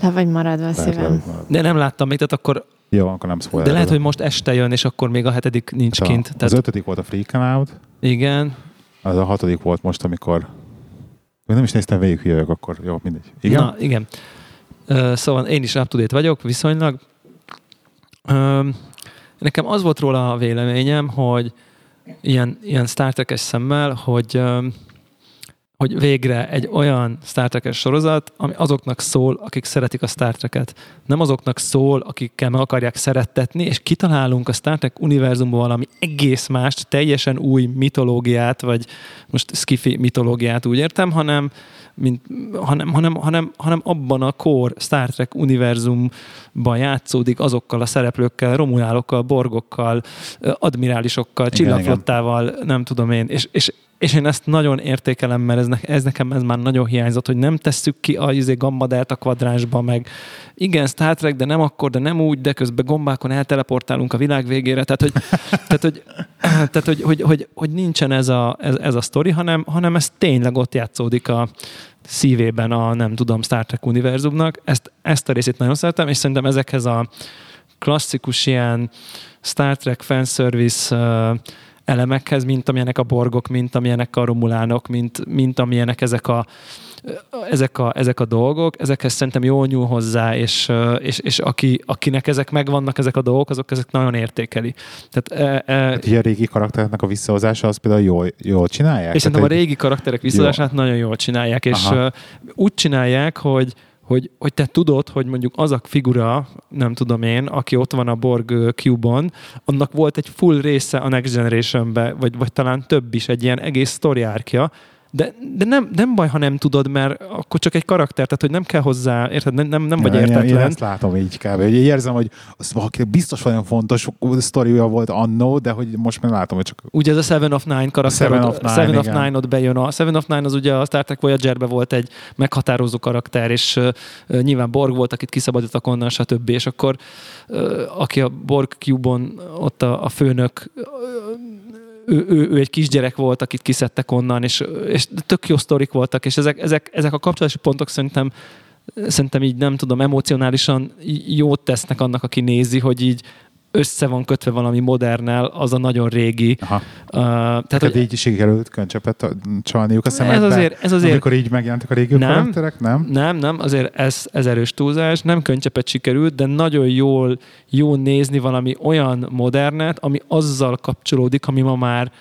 Le vagy maradva a lehet, szívem. hogy. De nem láttam még, tehát akkor, Jó, akkor nem spoiler. de lehet, hogy most este jön, és akkor még a hetedik nincs kint. Az Tehát, ötödik volt a Freakin' Out, igen, az a hatodik volt most, amikor még nem is néztem végig, hülye vagyok, akkor jó, mindegy. Igen? Na, igen. Uh, szóval én is up to date vagyok, viszonylag. Um, nekem az volt róla a véleményem, hogy ilyen, ilyen Star Trek-es szemmel, hogy, hogy végre egy olyan Star Trek-es sorozat, ami azoknak szól, akik szeretik a Star Trek-et. Nem azoknak szól, akikkel meg akarják szerettetni, és kitalálunk a Star Trek univerzumban valami egész mást, teljesen új mitológiát, vagy most skifi mitológiát úgy értem, hanem, mint, hanem, hanem, hanem, hanem abban a core Star Trek univerzumban játszódik azokkal a szereplőkkel, romulálokkal, borgokkal, admirálisokkal, Igen, csillagflottával, nem tudom én, és, és és én ezt nagyon értékelem, mert ez, ne, ez nekem ez már nagyon hiányzott, hogy nem tesszük ki a izé, gambadát a kvadránsba, meg igen, Star Trek, de nem akkor, de nem úgy, de közben gombákon elteleportálunk a világ végére. Tehát, hogy, tehát, hogy, tehát, hogy, hogy, hogy, hogy nincsen ez a, ez, ez a sztori, hanem, hanem ez tényleg ott játszódik a szívében a, nem tudom, Star Trek univerzumnak. Ezt, ezt a részét nagyon szeretem, és szerintem ezekhez a klasszikus ilyen Star Trek fanservice uh, elemekhez, mint amilyenek a borgok, mint amilyenek a romulánok, mint, mint amilyenek ezek a, ezek a, ezek a dolgok, ezekhez szerintem jól nyúl hozzá, és, és, és aki, akinek ezek megvannak, ezek a dolgok, azok ezek nagyon értékeli. Tehát, e, e, hát a régi karaktereknek a visszahozása, az például jól, jól csinálják? És szerintem a régi karakterek visszahozását jó. nagyon jól csinálják, és Aha. úgy csinálják, hogy hogy, hogy te tudod, hogy mondjuk az a figura, nem tudom én, aki ott van a Borg Cube-on, annak volt egy full része a Next Generation-be, vagy, vagy talán több is, egy ilyen egész sztori árkja, de, de nem, nem baj, ha nem tudod, mert akkor csak egy karakter, tehát hogy nem kell hozzá, érted, nem, nem, nem vagy ja, értetlen. Én, én ezt látom így kb. Hogy érzem, hogy az valaki biztos nagyon fontos sztoriúja volt annó, de hogy most már látom, hogy csak... Ugye ez a Seven of Nine karakter, Seven of Nine, Seven of Nine ott bejön. A Seven of Nine az ugye a Star Trek voyager volt egy meghatározó karakter, és uh, nyilván Borg volt, akit kiszabadítottak onnan, stb. És akkor uh, aki a Borg Cube-on ott a, a főnök uh, ő, ő, ő egy kisgyerek volt, akit kiszedtek onnan, és, és tök jó sztorik voltak, és ezek, ezek, ezek a kapcsolási pontok szerintem szerintem így nem tudom, emocionálisan jót tesznek annak, aki nézi, hogy így össze van kötve valami modernel, az a nagyon régi. Aha. Uh, tehát, hogy így sikerült köncsöpet csalniuk a szemedbe, ez azért, ez azért, amikor így megjelentek a régi nem, karakterek, nem? Nem, nem, azért ez, ez erős túlzás, nem köncsöpet sikerült, de nagyon jól, jó nézni valami olyan modernet, ami azzal kapcsolódik, ami ma már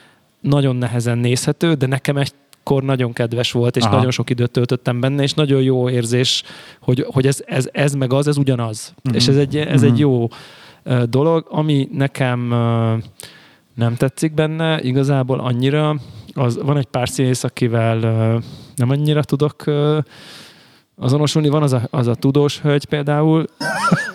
nagyon nehezen nézhető, de nekem egy akkor nagyon kedves volt, és Aha. nagyon sok időt töltöttem benne, és nagyon jó érzés, hogy, hogy ez, ez, ez meg az, ez ugyanaz. Uh-huh. És ez egy, ez uh-huh. egy mhm. jó dolog, ami nekem nem tetszik benne igazából annyira, az, van egy pár színész, akivel nem annyira tudok azonosulni. Van az a, az a tudós hölgy például.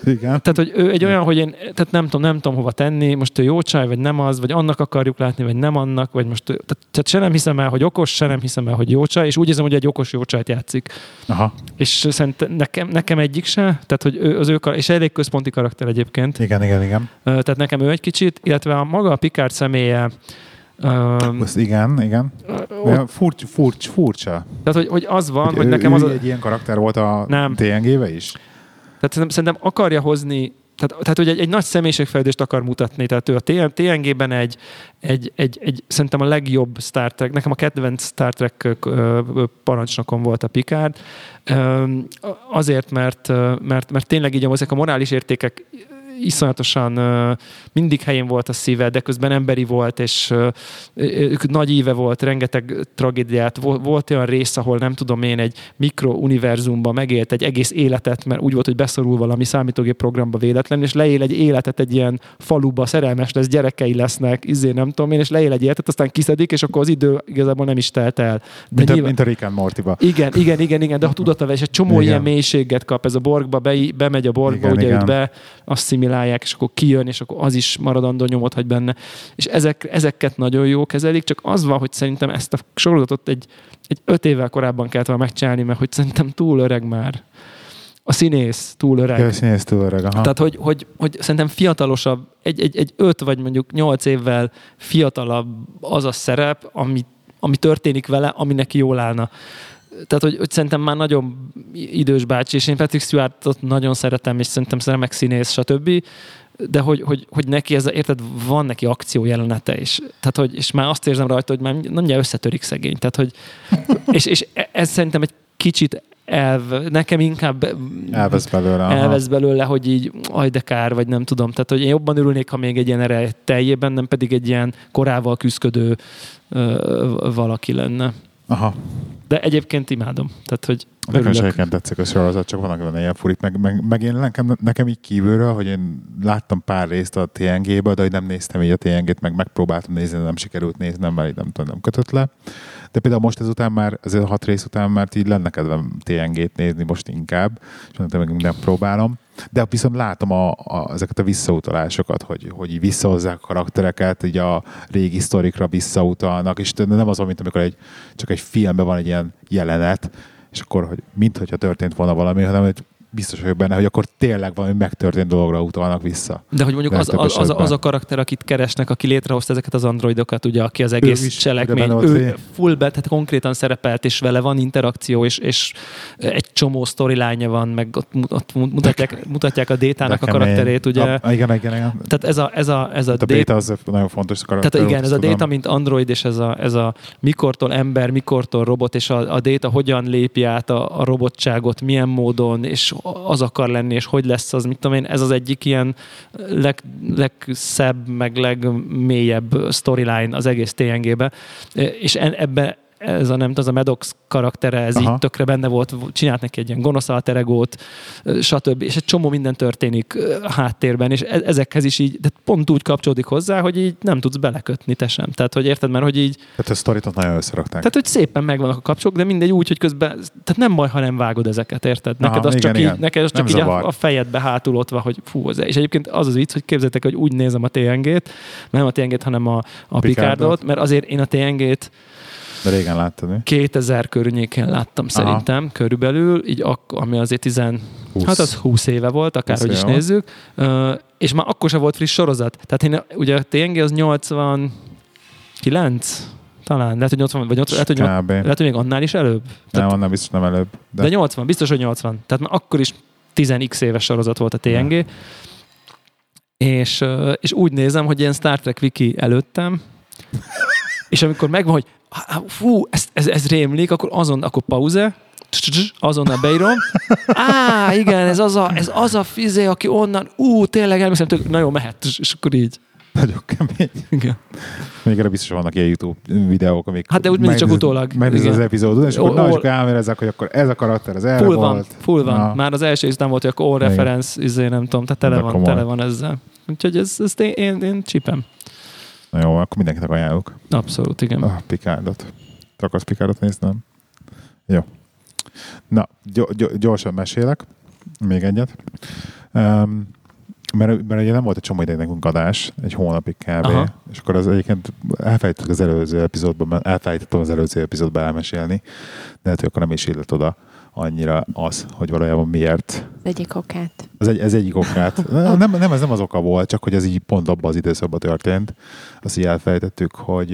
Igen. Tehát, hogy ő egy olyan, hogy én tehát nem tudom, nem tudom hova tenni, most ő jó csaj, vagy nem az, vagy annak akarjuk látni, vagy nem annak, vagy most tehát, tehát se nem hiszem el, hogy okos, se nem hiszem el, hogy jó csaj, és úgy érzem, hogy egy okos jó csajt játszik. Aha. És szerintem nekem, nekem egyik se, tehát hogy ő, az ő, és elég központi karakter egyébként. Igen, igen, igen. Tehát nekem ő egy kicsit, illetve a maga a Picard személye, Um, Azt igen, igen. Uh, furcsa, furcsa, furcsa. Tehát, hogy, hogy az van, hogy, hogy nekem ő az... A... egy ilyen karakter volt a nem. TNG-be is? Tehát szerintem akarja hozni tehát, tehát hogy egy, egy nagy személyiségfejlődést akar mutatni, tehát ő a TNG-ben egy, egy, egy, egy, szerintem a legjobb Star Trek, nekem a kedvenc Star Trek parancsnokon volt a Picard, azért, mert, mert, mert tényleg így ezek a morális értékek iszonyatosan mindig helyén volt a szíve, de közben emberi volt, és nagy íve volt, rengeteg tragédiát. Volt olyan rész, ahol nem tudom én, egy mikrouniverzumban megélt egy egész életet, mert úgy volt, hogy beszorul valami számítógép programba véletlenül, és leél egy életet egy ilyen faluba, szerelmes lesz, gyerekei lesznek, izé nem tudom én, és leél egy életet, aztán kiszedik, és akkor az idő igazából nem is telt el. De mint, nyilván... a, mint a Rick and Morty-ba. Igen, igen, igen, igen, de ha tudata és egy csomó igen. ilyen mélységet kap ez a borgba, be, bemegy a borgba, igen, ugye igen. be, asszimilálják, és akkor kijön, és akkor az is maradandó nyomot hagy benne. És ezek, ezeket nagyon jó kezelik, csak az van, hogy szerintem ezt a sorozatot egy, egy öt évvel korábban kellett volna megcsinálni, mert hogy szerintem túl öreg már. A színész túl öreg. Ja, a színész túl öreg, aha. Tehát, hogy, hogy, hogy szerintem fiatalosabb, egy, egy, egy öt vagy mondjuk nyolc évvel fiatalabb az a szerep, ami, ami történik vele, ami neki jól állna tehát, hogy, hogy szerintem már nagyon idős bácsi, és én Patrick Stewartot nagyon szeretem, és szerintem remek színész, stb. De hogy, hogy, hogy neki ez, érted, van neki akció jelenete, és, tehát, hogy, és már azt érzem rajta, hogy már nem összetörik szegény. Tehát, hogy, és, és ez szerintem egy kicsit elv, nekem inkább elvesz belőle, elvesz belőle, hogy így aj de kár, vagy nem tudom. Tehát, hogy én jobban örülnék, ha még egy ilyen ereje teljében, nem pedig egy ilyen korával küzdködő ö, valaki lenne. Aha. De egyébként imádom. Tehát, hogy Nekem egyébként tetszik a sorozat, csak vannak benne ilyen furik, meg, meg, meg én nekem, nekem így kívülről, hogy én láttam pár részt a TNG-ből, de hogy nem néztem így a TNG-t, meg megpróbáltam nézni, de nem sikerült néznem, mert így nem tudom, nem kötött le. De például most ezután már, ezért a hat rész után már így lenne kedvem TNG-t nézni most inkább, és mondtam, meg nem próbálom. De viszont látom a, a, ezeket a visszautalásokat, hogy, hogy így visszahozzák a karaktereket, így a régi sztorikra visszautalnak, és nem az, mint amikor egy, csak egy filmben van egy ilyen jelenet, és akkor, hogy mintha történt volna valami, hanem hogy biztos vagyok benne, hogy akkor tényleg valami megtörtént dologra utalnak vissza. De hogy mondjuk az, az, az, az, a karakter, akit keresnek, aki létrehozta ezeket az androidokat, ugye, aki az egész is, cselekmény, ő full be, tehát konkrétan szerepelt, és vele van interakció, és, és egy csomó storyline van, meg ott, ott mutatják, mutatják a détának a karakterét, ugye. A, igen, igen, igen. Tehát ez a, ez a, ez a, a déta az nagyon fontos karakter. Tehát igen, ez a déta, mint android, és ez a, ez a mikortól ember, mikortól robot, és a, a déta hogyan lépi át a, a robotságot, milyen módon, és az akar lenni, és hogy lesz az, mit tudom én, ez az egyik ilyen leg, legszebb, meg legmélyebb storyline az egész TNG-be, és ebbe ez a nem az a Medox karaktere, ez Aha. így tökre benne volt, csinált neki egy ilyen gonosz alteregót, stb. És egy csomó minden történik a háttérben, és e- ezekhez is így, de pont úgy kapcsolódik hozzá, hogy így nem tudsz belekötni te sem. Tehát, hogy érted, mert hogy így... Tehát a sztoritot nagyon összerakták. Tehát, hogy szépen megvannak a kapcsolók, de mindegy úgy, hogy közben, tehát nem baj, ha nem vágod ezeket, érted? Neked Aha, az igen, csak, igen. így, neked az csak így a, a, fejedbe hátul ott van, hogy fú, az, és egyébként az az vicc, hogy képzeljétek, hogy úgy nézem a TNG-t, nem a TNG-t, hanem a, a Picardot, mert azért én a TNG-t de régen láttad, mi? 2000 környékén láttam Aha. szerintem, körülbelül, így ak- ami azért 10, 20. hát az 20 éve volt, akárhogy is nézzük, uh, és már akkor sem volt friss sorozat. Tehát én, ugye a TNG az 89, talán, lehet, hogy 80, vagy 80, lehet, hogy, 80, lehet, hogy még annál is előbb. Tehát, nem, annál biztos nem előbb. De... de 80, biztos, hogy 80. Tehát már akkor is 10x éves sorozat volt a TNG. Ja. És, és úgy nézem, hogy ilyen Star Trek wiki előttem, és amikor megvan, hogy fú, ez, ez, ez rémlik, akkor azon, akkor pauze, azonnal beírom. Á, igen, ez az a, ez az a fizé, aki onnan, ú, tényleg elmészem, tök, nagyon mehet, és akkor így. Nagyon kemény. Igen. Még erre biztos vannak ilyen YouTube videók, amik... Hát de úgy mindig csak utólag. Megnézed az epizódot, és akkor, na, és akkor elmérezek, hogy akkor ez a karakter, az erre full volt. Van, full van. Na. Már az első is nem volt, hogy akkor all reference, izé, nem tudom, tehát tele van, tele van ezzel. Úgyhogy ez, ezt én, én, én csípem. Na jó, akkor mindenkinek ajánlok. Abszolút, igen. A Picardot. Te akarsz Picardot nézni, nem? Jó. Na, gyorsan mesélek. Még egyet. Um, mert, mert ugye nem volt egy csomó ideig nekünk adás, egy hónapig kb. Aha. És akkor az egyébként elfelejtettük az előző epizódban, elfelejtettem az előző epizódban elmesélni, de hogy akkor nem is illet oda annyira az, hogy valójában miért. Az egyik okát. Az egy, ez egyik okát. Nem, nem, ez nem az oka volt, csak hogy ez így pont abban az időszakban történt. Azt így elfelejtettük, hogy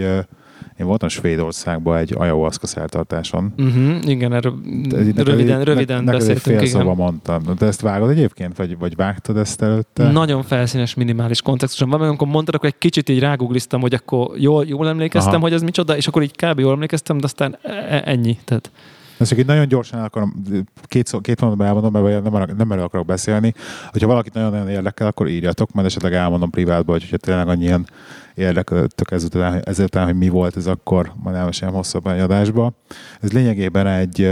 én voltam Svédországban egy ayahuasca szertartáson. Uh-huh, igen, erről neked, röviden, röviden ne, beszéltünk. Fél mondtam. De ezt vágod egyébként? Vagy, vagy vágtad ezt előtte? Nagyon felszínes, minimális kontextuson van. Amikor mondtad, akkor egy kicsit így rágugliztam, hogy akkor jól, jól emlékeztem, Aha. hogy ez micsoda, és akkor így kb. jól emlékeztem, de aztán e- e- ennyi. Tehát ezt csak itt nagyon gyorsan akarom, két, két mondatban elmondom, mert nem, nem erről akarok beszélni. Hogyha valakit nagyon-nagyon érdekel, akkor írjatok, majd esetleg elmondom privátban, hogy hogyha tényleg annyian érdekeltek ezután, ezután, hogy mi volt ez akkor, majd elmesélem hosszabb egy adásba. Ez lényegében egy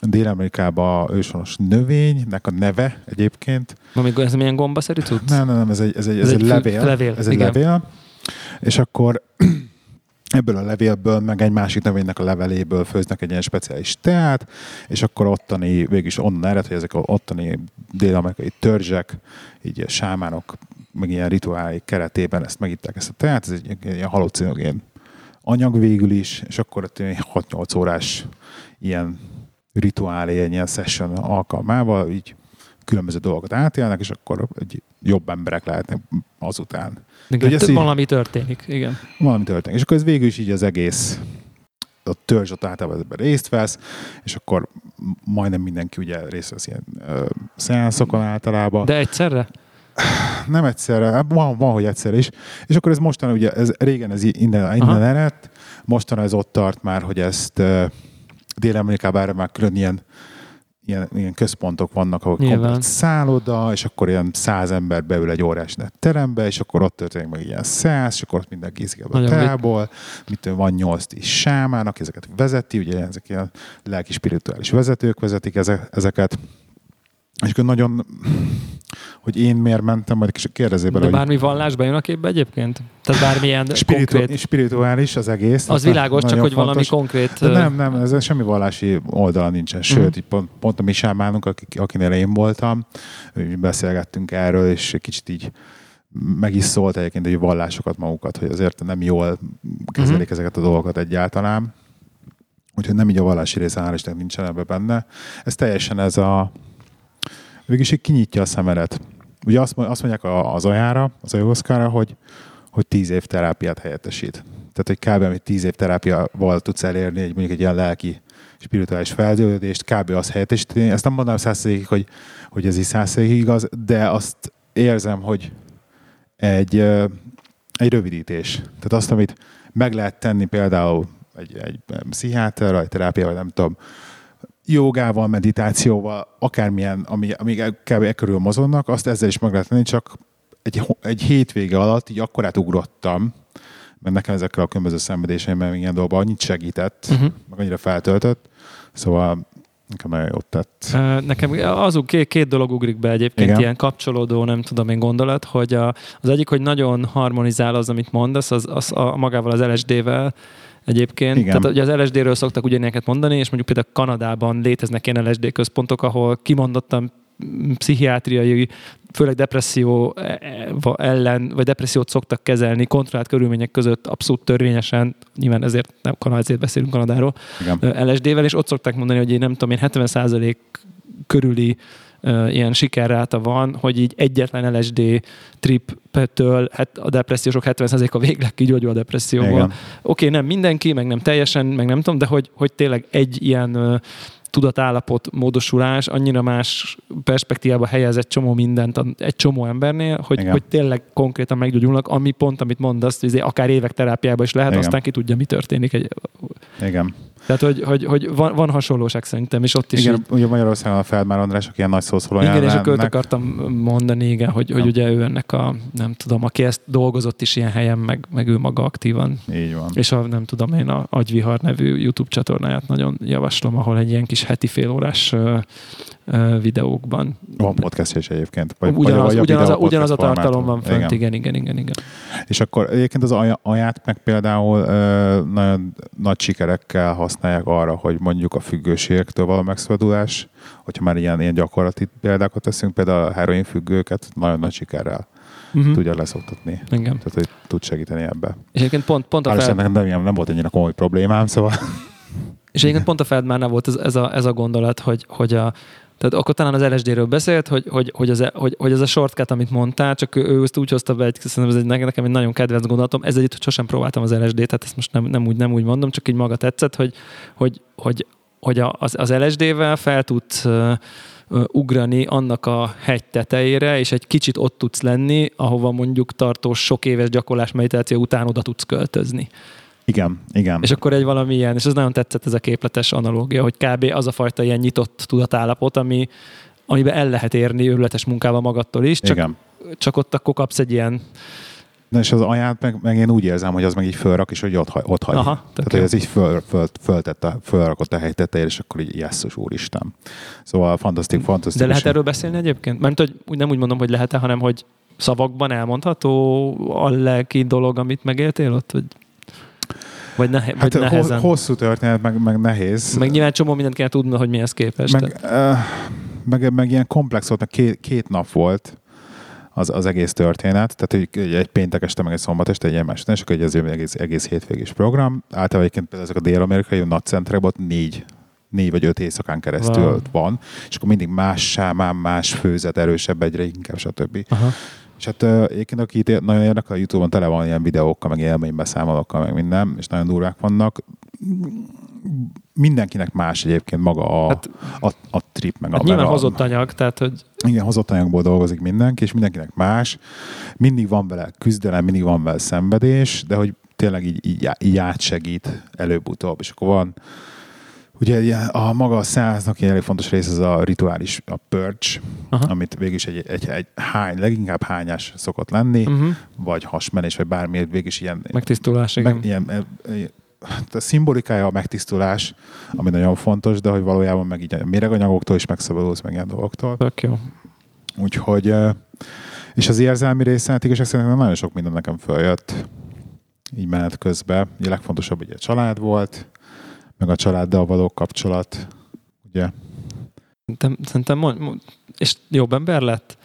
Dél-Amerikában őshonos növénynek a neve egyébként. Amikor ez milyen gombaszerű tud? Nem, nem, nem, ez egy, ez egy, ez, ez egy, egy levél. levél. Ez egy igen. levél. És akkor ebből a levélből, meg egy másik növénynek a leveléből főznek egy ilyen speciális teát, és akkor ottani, végülis onnan ered, hogy ezek a ottani dél-amerikai törzsek, így sámánok, meg ilyen rituálai keretében ezt megitták ezt a teát, ez egy ilyen halucinogén anyag végül is, és akkor ott 6-8 órás ilyen rituálé, ilyen session alkalmával így különböző dolgokat átélnek, és akkor egy jobb emberek lehetnek azután. Igen, több valami történik, igen. Valami történik. És akkor ez végül is így az egész a törzs ott általában ebben részt vesz, és akkor majdnem mindenki ugye részt vesz ilyen szeánszokon általában. De egyszerre? Nem egyszerre, van, van, hogy egyszer is. És akkor ez mostan ugye, ez, régen ez innen, innen eredt, mostan ez ott tart már, hogy ezt Dél-Amerikában erre már külön ilyen ilyen, ilyen központok vannak, ahol komplet szálloda, és akkor ilyen száz ember beül egy órás terembe, és akkor ott történik meg ilyen száz, és akkor ott minden gízik a tából, mit van nyolc is sámának, ezeket vezeti, ugye ezek ilyen lelki spirituális vezetők vezetik ezeket, És akkor nagyon, hogy én miért mentem, majd kérdezzél bele, De hogy bármi vallásba jön a képbe egyébként? Tehát bármilyen spiritu- konkrét... spirituális az egész. Az világos, csak hogy valami fontos. konkrét... De nem, nem, ez semmi vallási oldala nincsen. Sőt, Mhm. így pont, pont a mi sámánunk, akik, akinél én voltam, beszélgettünk erről, és kicsit így meg is szólt egyébként egy vallásokat magukat, hogy azért nem jól kezelik Mhm. ezeket a dolgokat egyáltalán. Úgyhogy nem így a vallási része, hál' Istennek nincsen ebbe benne. Ez teljesen ez a... Végülis így kinyitja a szemedet. Ugye azt, azt mondják az ajára, az ayahuaszkára, hogy, hogy tíz év terápiát helyettesít. Tehát, hogy kb. amit tíz év terápiával tudsz elérni, egy mondjuk egy ilyen lelki spirituális feldődést, kb. az helyettesíteni. Ezt nem mondanám százszerékig, hogy, hogy ez így százszerékig igaz, de azt érzem, hogy egy, egy rövidítés. Tehát azt, amit meg lehet tenni például egy, egy pszichiáterrel, egy terápiával, nem tudom, jogával, meditációval, akármilyen, ami, amíg kb. e körül mozognak, azt ezzel is meg lehet tenni, csak egy, egy hétvége alatt így akkorát ugrottam, mert nekem ezekkel a különböző szenvedéseimmel ilyen dolgokban annyit segített, Uh-huh. meg annyira feltöltött, szóval nekem nagyon jót tett. Nekem azok két, két dolog ugrik be egyébként, Igen. ilyen kapcsolódó, nem tudom én gondolat, hogy a, az egyik, hogy nagyon harmonizál az, amit mondasz, az, az a, magával az LSD-vel egyébként. Igen. Tehát ugye az LSD-ről szoktak ugyanilyeneket mondani, és mondjuk például Kanadában léteznek ilyen LSD központok, ahol kimondottan pszichiátriai, főleg depresszió e- e- ellen, vagy depressziót szoktak kezelni kontrollált körülmények között abszolút törvényesen, nyilván ezért nem Kanada, ezért beszélünk Kanadáról, Igen. LSD-vel, és ott szokták mondani, hogy én nem tudom, én 70% körüli ilyen sikerráta van, hogy így egyetlen LSD trip-től hát a depressziósok 70%-a végleg kigyógyul a depresszióból. Oké, nem mindenki, meg nem teljesen, meg nem tudom, de hogy, hogy tényleg egy ilyen tudatállapot módosulás annyira más perspektívába helyez egy csomó mindent egy csomó embernél, hogy, Igen. hogy tényleg konkrétan meggyógyulnak, ami pont, amit mondasz, hogy akár évek terápiába is lehet, Igen. aztán ki tudja, mi történik. Egy, Igen. Tehát, hogy, hogy, hogy van, van hasonlóság szerintem, és ott is Igen, így, ugye Magyarországon a Feldmár András, aki ilyen nagy szószólója igen, és akkor akartam mondani, igen, hogy, hogy ugye ő ennek a, nem tudom, aki ezt dolgozott is ilyen helyen, meg, meg ő maga aktívan. Így van. És a, nem tudom én, a Agyvihar nevű YouTube csatornáját nagyon javaslom, ahol egy ilyen kis heti félórás videókban. Van podcast is egyébként. Vagy, ugyanaz, vagy, vagy ugyanaz, a, ugyanaz a tartalom van formátum. fönt, igen, igen, igen, igen. És akkor egyébként az aját meg például nagyon nagy sikerekkel használják arra, hogy mondjuk a függőségektől való megszabadulás, hogyha már ilyen, ilyen gyakorlati példákat teszünk, például a heroin függőket nagyon nagy sikerrel Uh-huh. tudja leszoktatni. Igen. Tehát, hogy tud segíteni ebbe. És egyébként pont, pont a fel, nem, nem, nem volt ennyire komoly problémám, szóval És egyébként pont a Feldmárnál volt ez, ez, a, ez a gondolat, hogy, hogy a, tehát akkor talán az LSD-ről beszélt, hogy, hogy, hogy, az, hogy, hogy ez a shortcut, amit mondtál, csak ő, ő ezt úgy hozta be, egy, szerintem ez egy, nekem egy nagyon kedvenc gondolatom. Ez együtt, hogy sosem próbáltam az LSD-t, tehát ezt most nem, nem, úgy, nem úgy mondom, csak így maga tetszett, hogy, hogy, hogy, hogy az, az LSD-vel fel tudsz ö, ugrani annak a hegy tetejére, és egy kicsit ott tudsz lenni, ahova mondjuk tartós sok éves gyakorlás meditáció után oda tudsz költözni. Igen, igen. És akkor egy valami ilyen, és ez nagyon tetszett ez a képletes analógia, hogy kb. az a fajta ilyen nyitott tudatállapot, ami, amiben el lehet érni őrületes munkával magadtól is, csak, igen. csak ott akkor kapsz egy ilyen, Na és az aját meg, meg én úgy érzem, hogy az meg így fölrak, és hogy ott, ott hagy. Aha, Tehát, hogy ez így föl, föl, föltette, fölrakott a helytetejére, és akkor így jesszus úristen. Szóval fantasztik, fantasztikus. de lehet erről beszélni egyébként? Mert hogy úgy nem úgy mondom, hogy lehet-e, hanem hogy szavakban elmondható a lelki dolog, amit megéltél ott? Vagy, vagy, nehe, Hát vagy nehezen? ho- hosszú történet, meg, meg nehéz. Meg nyilván csomó mindent kell tudni, hogy mihez képest. meg, uh, meg, meg, ilyen komplex volt, meg két, két nap volt az, az egész történet, tehát egy, egy péntek este, meg egy szombat este, egy ilyen után, és akkor egy az egész, egész hétvégés program. Általában egyébként például ezek a dél-amerikai nagy centrekben ott négy négy vagy öt éjszakán keresztül wow. van, és akkor mindig más sámán, más főzet, erősebb, egyre inkább, stb. Aha. És hát egyébként aki itt nagyon érdekel, a Youtube-on tele van ilyen videókkal, meg élménybeszámolókkal, meg minden, és nagyon durvák vannak. Mindenkinek más egyébként maga a, Hát- a, a trip, meg Hát a, nyilván a, hozott anyag, tehát hogy igen, hozott anyagból dolgozik mindenki, és mindenkinek más. Mindig van vele küzdelem, mindig van vele szenvedés, de hogy tényleg így, így, így átsegít előbb-utóbb. És akkor van, ugye a maga a száznak egy elég fontos rész az a rituális, a Aha. amit végül is egy, egy, egy hány, leginkább hányás szokott lenni, uh-huh. vagy hasmenés, vagy bármi, végül is ilyen, megtisztulás, igen. meg, ilyen, e, e, a szimbolikája a megtisztulás, ami nagyon fontos, de hogy valójában meg így a méreganyagoktól is megszabadulsz, meg ilyen dolgoktól. Tök jó. Úgyhogy, ö, és az érzelmi része, hát igazság szerint nagyon sok minden nekem följött így menet közben. Ugye legfontosabb ugye a család volt, meg a családdal való kapcsolat, ugye. Szerintem, szerintem mond, mond, és jobb ember lett?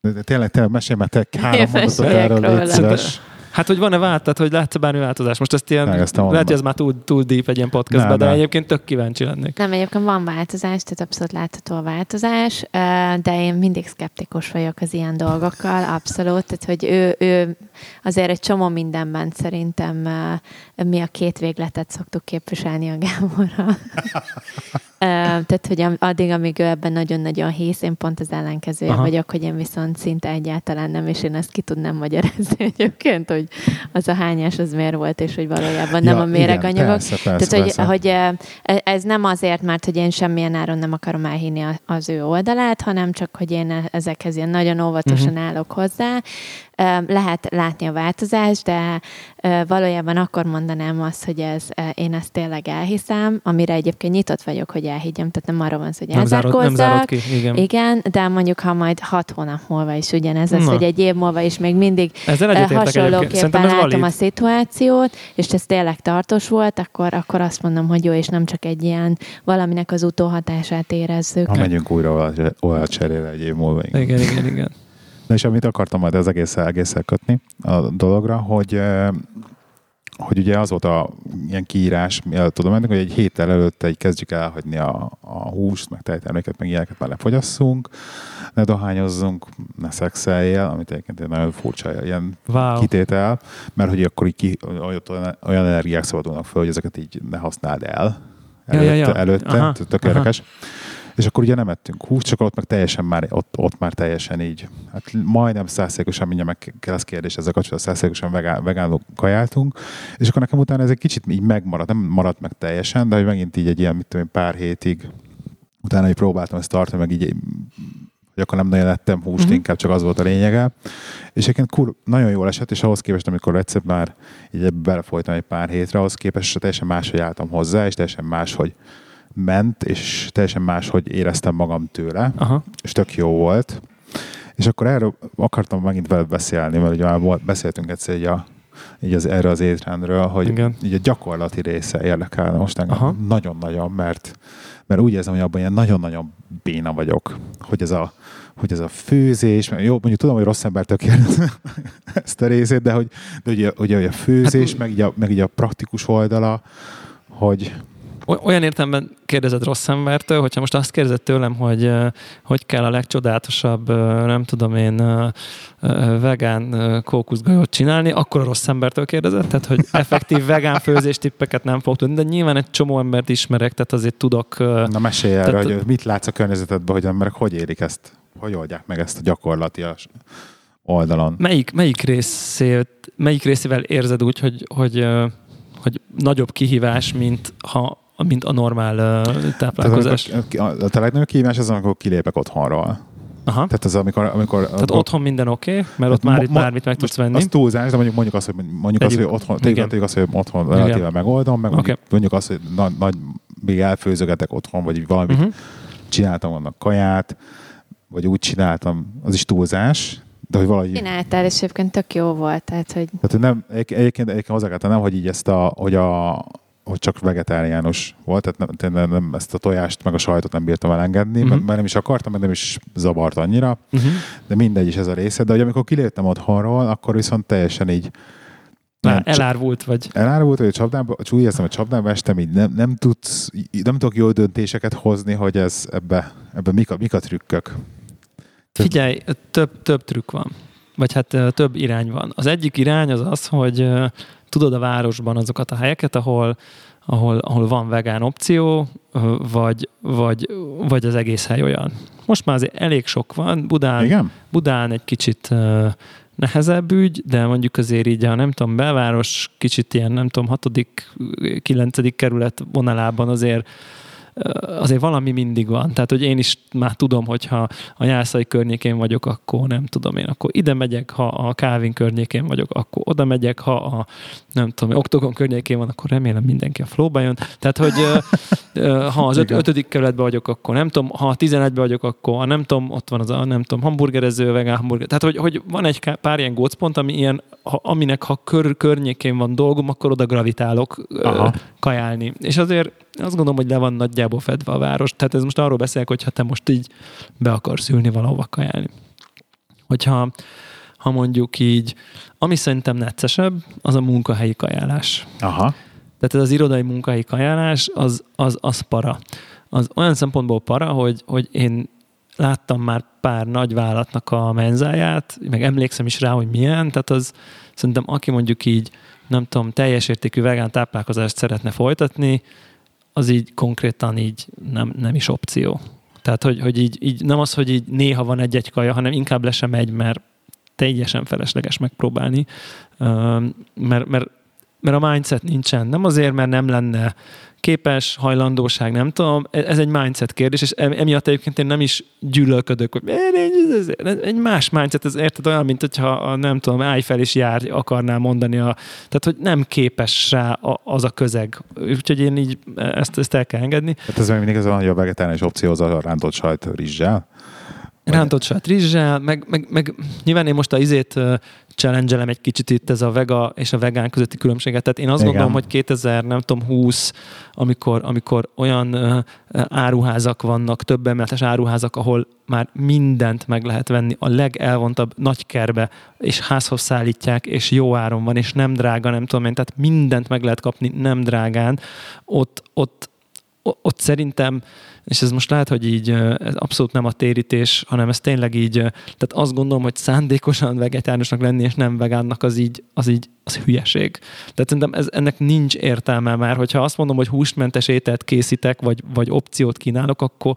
De, de tényleg, tényleg mesélj már te három mondatot erről, légy. Hát, hogy van-e vált, tehát, hogy látsz bármi változás? Most ezt ilyen, Megeztem lehet, hogy ez már túl, túl deep egy ilyen podcastban, Nem, de nem. egyébként tök kíváncsi lennék. Nem, egyébként van változás, tehát abszolút látható a változás, de én mindig szkeptikus vagyok az ilyen dolgokkal, abszolút. Tehát, hogy ő, ő azért egy csomó mindenben szerintem mi a két végletet szoktuk képviselni a Gáborral. Tehát, hogy addig, amíg ő ebben nagyon-nagyon hisz, én pont az ellenkezője Aha. vagyok, hogy én viszont szinte egyáltalán nem, és én ezt ki tudnám magyarázni egyébként, hogy az a hányás az miért volt, és hogy valójában nem Ja, a méreganyagok. Igen, persze, persze, Tehát, hogy, persze. hogy eh, ez nem azért, mert hogy én semmilyen áron nem akarom elhinni az ő oldalát, hanem csak, hogy én ezekhez ilyen nagyon óvatosan Mhm. állok hozzá. Eh, Lehet látni a változást, de valójában akkor mondanám azt, hogy ez, eh, én ezt tényleg elhiszem, amire egyébként nyitott vagyok, hogy elhiggyem, tehát nem arról van szó, hogy Nem zárod, nem zárod ki, igen. Igen, de mondjuk, ha majd hat hónap múlva is ugyanez az, hogy egy év múlva is még mindig egyébként. hasonlóképpen látom a szituációt, és ez tényleg tartós volt, akkor, akkor azt mondom, hogy jó, és nem csak egy ilyen valaminek az utóhatását érezzük. Ha megyünk újra olyan cserére egy év múlva. igen. Igen, igen, igen. Na és amit akartam majd az egésszel kötni a dologra, hogy eh, hogy ugye az volt a ilyen kiírás, mielőtt tudom ennek, hogy egy héttel előtte így kezdjük elhagyni a, a húst, meg tejterméket, meg ilyeneket már lefogyasszunk, ne dohányozzunk, ne szexeljél, amit egyébként egy nagyon furcsa ilyen Wow. kitétel, mert hogy akkor így ki, olyan, olyan energiák szabadulnak fel, hogy ezeket így ne használd el Ja, előtte, ja, ja. előtte Aha, tök aha. érdekes. És akkor ugye nem ettünk húst, csak ott meg teljesen már, ott, ott már teljesen így, hát majdnem százszerékosan, mindjárt meg kell az kérdés ezzel kapcsolatban, százszerékosan vegán, vegánok kajáltunk, és akkor nekem utána ez egy kicsit így megmaradt, nem maradt meg teljesen, de hogy megint így egy ilyen, mit tudom én, pár hétig utána így próbáltam ezt tartani, meg így hogy akkor nem nagyon lettem húst, Mhm. uh-huh. inkább csak az volt a lényege. És egyébként kur, nagyon jól esett, és ahhoz képest, amikor egyszer már így belefolytam egy pár hétre, ahhoz képest teljesen máshogy álltam hozzá, és teljesen máshogy ment, és teljesen máshogy éreztem magam tőle, Aha. és tök jó volt. És akkor erről akartam megint veled beszélni, mert ugye már beszéltünk egyszer így, a, így az, erről az étrendről, hogy Igen. így a gyakorlati része érdekelne most engem Aha. nagyon-nagyon, mert, mert úgy érzem, hogy abban ilyen nagyon-nagyon béna vagyok, hogy ez a, hogy ez a főzés, jó, mondjuk tudom, hogy rossz ember tökéletes ezt a részét, de hogy, de ugye, ugye a főzés, Hát- meg, így a, meg így a praktikus oldala, hogy Olyan értelemben kérdezed rossz embertől, hogyha most azt kérdezed tőlem, hogy hogy kell a legcsodálatosabb, nem tudom én, vegán kókuszgajót csinálni, akkor a rossz embertől kérdezed, tehát hogy effektív vegán főzés tippeket nem fog tudni, de nyilván egy csomó embert ismerek, tehát azért tudok Na mesélj erre, Tehát- hogy mit látsz a környezetedben, hogy emberek hogy érik ezt, hogy oldják meg ezt a gyakorlatias oldalon. Melyik, melyik, részét, melyik részével érzed úgy, hogy, hogy, hogy nagyobb kihívás, mint, ha, mint a normál ö, Tehát táplálkozás? amikor, a, a legnagyobb kihívás az, amikor kilépek otthonról. Aha. Tehát az, amikor... amikor Tehát otthon minden oké, okay, mert ott már itt bármit meg tudsz venni. Az túlzás, de mondjuk, mondjuk azt, hogy mondjuk azt, hogy otthon, igen. tegyük, tegyük azt, hogy otthon Igen. relatíve megoldom, meg mondjuk, mondjuk azt, hogy nagy, nagy még elfőzögetek otthon, vagy valamit Uh-huh. csináltam annak kaját, vagy úgy csináltam, az is túlzás, de hogy valahogy... Csináltál, és egyébként tök jó volt, tehát, hogy Tehát hogy nem, egy- egyébként, egyébként hozzá kell tennem, hogy így ezt a, hogy a hogy csak vegetáriánus volt, tehát nem, tényleg nem, ezt a tojást meg a sajtot nem bírtam elengedni, uh-huh. mert nem is akartam, meg nem is zavart annyira, Uh-huh. de mindegy is ez a része. De hogy amikor kiléptem otthonról, akkor viszont teljesen így nem, Elárvult vagy. elárult, hogy a csapdába, úgy érzem, hogy csapdába estem, így nem, nem, tudsz, nem tudok jó döntéseket hozni, hogy ez ebbe, ebbe mik, a, mik a trükkök. Figyelj, több, több trükk van. Vagy hát több irány van. Az egyik irány az az, hogy tudod a városban azokat a helyeket, ahol, ahol, ahol van vegán opció, vagy, vagy, vagy az egész hely olyan. Most már azért elég sok van. Budán, Igen? Budán egy kicsit nehezebb ügy, de mondjuk azért így a nem tudom, belváros kicsit ilyen nem tudom, hatodik, kilencedik kerület vonalában azért azért valami mindig van. Tehát, hogy én is már tudom, hogyha a Jászai környékén vagyok, akkor nem tudom én, akkor ide megyek, ha a Kávin környékén vagyok, akkor oda megyek, ha a nem tudom, Oktogon környékén van, akkor remélem mindenki a flóba jön. Tehát, hogy ha az öt, ötödik kerületben vagyok, akkor nem tudom, ha a tizenegyben vagyok, akkor ha nem tudom, ott van az a nem tudom, hamburgerező, vegán hamburger. Tehát, hogy, hogy van egy pár ilyen gócpont, ami ilyen, ha, aminek ha kör, környékén van dolgom, akkor oda gravitálok Aha. kajálni. És azért azt gondolom, hogy le van nagyjából fedve a város. Tehát ez most arról beszélek, hogyha te most így be akarsz ülni valahova kajálni. Hogyha ha mondjuk így, ami szerintem neccesebb, az a munkahelyi kajálás. Aha. Tehát ez az irodai munkahelyi kajálás, az, az, az para. Az olyan szempontból para, hogy, hogy én láttam már pár nagy vállalatnak a menzáját, meg emlékszem is rá, hogy milyen, tehát az szerintem aki mondjuk így, nem tudom, teljes értékű vegán táplálkozást szeretne folytatni, az így konkrétan így nem, nem is opció. Tehát, hogy, hogy így, így, nem az, hogy így néha van egy-egy kaja, hanem inkább le sem megy, mert teljesen felesleges megpróbálni, mert, mert, mert a mindset nincsen. Nem azért, mert nem lenne képes, hajlandóság, nem tudom, e- ez egy mindset kérdés, és emiatt egyébként én nem is gyűlölködök, hogy ez egy más mindset, ez érted olyan, mint hogyha a, nem tudom, állj fel és jár, akarná mondani, a, tehát hogy nem képes rá az a közeg. Úgyhogy én így ezt, ezt el kell engedni. Hát ez még mindig az van, hogy a vegetáriánus opció az a rántott sajt rizssel? Rántott sajt rizssel, meg, meg, meg nyilván én most a izét challenge egy kicsit itt ez a vega és a vegán közötti különbséget. Tehát én azt Igen. gondolom, hogy 2000, nem tudom, 20, amikor, amikor olyan uh, áruházak vannak, több emeletes áruházak, ahol már mindent meg lehet venni a legelvontabb nagy kerbe, és házhoz szállítják, és jó áron van, és nem drága, nem tudom én, tehát mindent meg lehet kapni nem drágán, ott, ott, ott szerintem és ez most lehet, hogy így ez abszolút nem a térítés, hanem ez tényleg így, tehát azt gondolom, hogy szándékosan vegetáriánusnak lenni, és nem vegánnak, az így, az így az hülyeség. Tehát szerintem ez, ennek nincs értelme már, hogyha azt mondom, hogy húsmentes ételt készítek, vagy, vagy opciót kínálok, akkor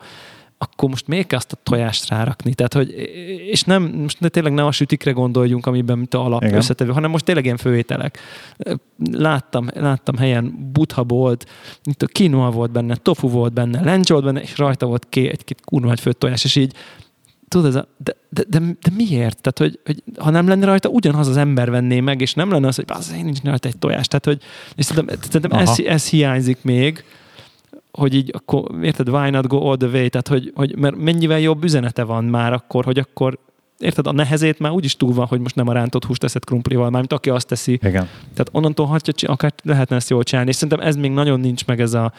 akkor most még kell azt a tojást rárakni. Tehát, hogy, és nem, most tényleg nem a sütikre gondoljunk, amiben mint a alap Igen. összetevő, hanem most tényleg ilyen főételek. Láttam, láttam helyen butha volt, itt a kinoa volt benne, tofu volt benne, lencs volt benne, és rajta volt ké, egy-két kurva egy tojás, és így tudod, ez a, de, de, de, de, miért? Tehát, hogy, hogy, ha nem lenne rajta, ugyanaz az ember venné meg, és nem lenne az, hogy az én nincs rajta egy tojás. Tehát, hogy, és szerintem, szerintem ez, ez, hiányzik még, hogy így akkor, érted, why not go all the way, tehát hogy, hogy mert mennyivel jobb üzenete van már akkor, hogy akkor érted, a nehezét már úgyis túl van, hogy most nem a rántott húst teszed krumplival, mármint aki azt teszi. Igen. Tehát onnantól hatja, akár lehetne ezt jól csinálni, és szerintem ez még nagyon nincs meg ez a...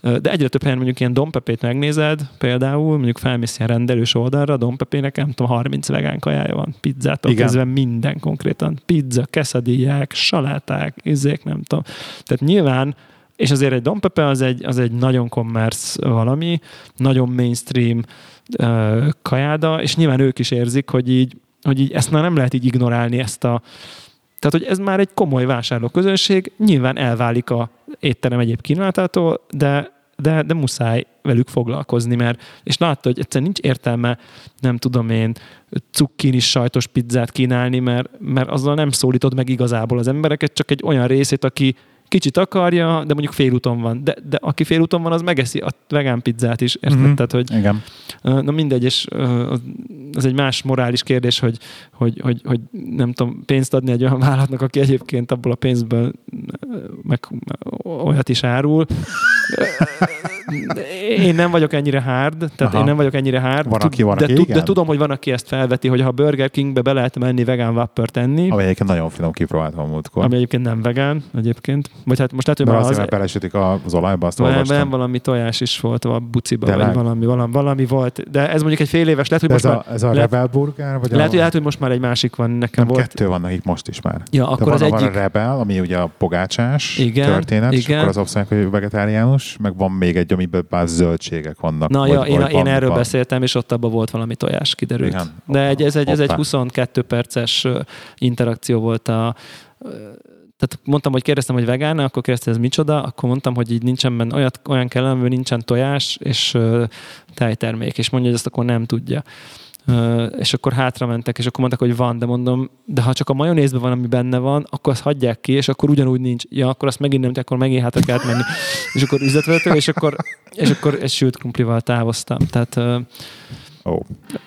De egyre több helyen mondjuk ilyen dompepét megnézed, például mondjuk felmész ilyen rendelős oldalra, dompepének nem tudom, 30 vegán kajája van, pizzától Igen. kezdve minden konkrétan. Pizza, keszadíják, saláták, izék, nem tudom. Tehát nyilván és azért egy Don Pepe az egy, az egy nagyon commerce valami, nagyon mainstream uh, kajáda, és nyilván ők is érzik, hogy így, hogy így ezt már nem lehet így ignorálni, ezt a tehát, hogy ez már egy komoly vásárlóközönség, nyilván elválik a étterem egyéb kínálatától, de, de, de muszáj velük foglalkozni, mert és látta, hogy egyszerűen nincs értelme, nem tudom én, cukkinis sajtos pizzát kínálni, mert, mert azzal nem szólítod meg igazából az embereket, csak egy olyan részét, aki kicsit akarja, de mondjuk félúton van. De, de aki félúton van, az megeszi a vegán pizzát is, érted? Mm-hmm. Tehát, hogy, Igen. Na mindegy, és ez egy más morális kérdés, hogy, hogy, hogy, hogy nem tudom, pénzt adni egy olyan vállalatnak, aki egyébként abból a pénzből meg olyat is árul. Én nem vagyok ennyire hard, tehát Aha. én nem vagyok ennyire hard. Van, aki van, de, aki de tudom, hogy van, aki ezt felveti, hogy ha Burger Kingbe be lehet menni vegán Whopper tenni. Ami egyébként nagyon finom kipróbáltam múltkor. Ami egyébként nem vegán egyébként. Vagy hát most lehet, hogy már azért, az... mert belesütik az olajba, azt nem, nem, valami tojás is volt a buciba, de vagy leg... valami, valami, valami, volt. De ez mondjuk egy fél éves, lehet, hogy most ez már... A, ez a lehet, Rebel Burger? Vagy lehet, a... hogy, lehet, hogy most már egy másik van. Nekem nem, volt... kettő vannak itt most is már. Ja, akkor van, az egyik... van a Rebel, ami ugye a pogácsás igen, történet, igen. és akkor az hogy vegetáriánus, meg van még egy, amiben már zöldségek vannak. Na, ja, én, én erről van. beszéltem, és ott abban volt valami tojás, kiderült. De egy, ez, egy, ez egy 22 perces interakció volt a tehát mondtam, hogy kérdeztem, hogy vegán, akkor kérdezte, ez micsoda, akkor mondtam, hogy így nincsen benne, olyat, olyan kell, nincsen tojás és uh, tejtermék, és mondja, hogy ezt akkor nem tudja. Ö, és akkor hátra mentek, és akkor mondták, hogy van, de mondom, de ha csak a majonézben van, ami benne van, akkor azt hagyják ki, és akkor ugyanúgy nincs. Ja, akkor azt megint nem, akkor megint hátra kellett menni. És akkor üzletvezető, és akkor, és akkor egy sült krumplival távoztam. Tehát ö, Ó,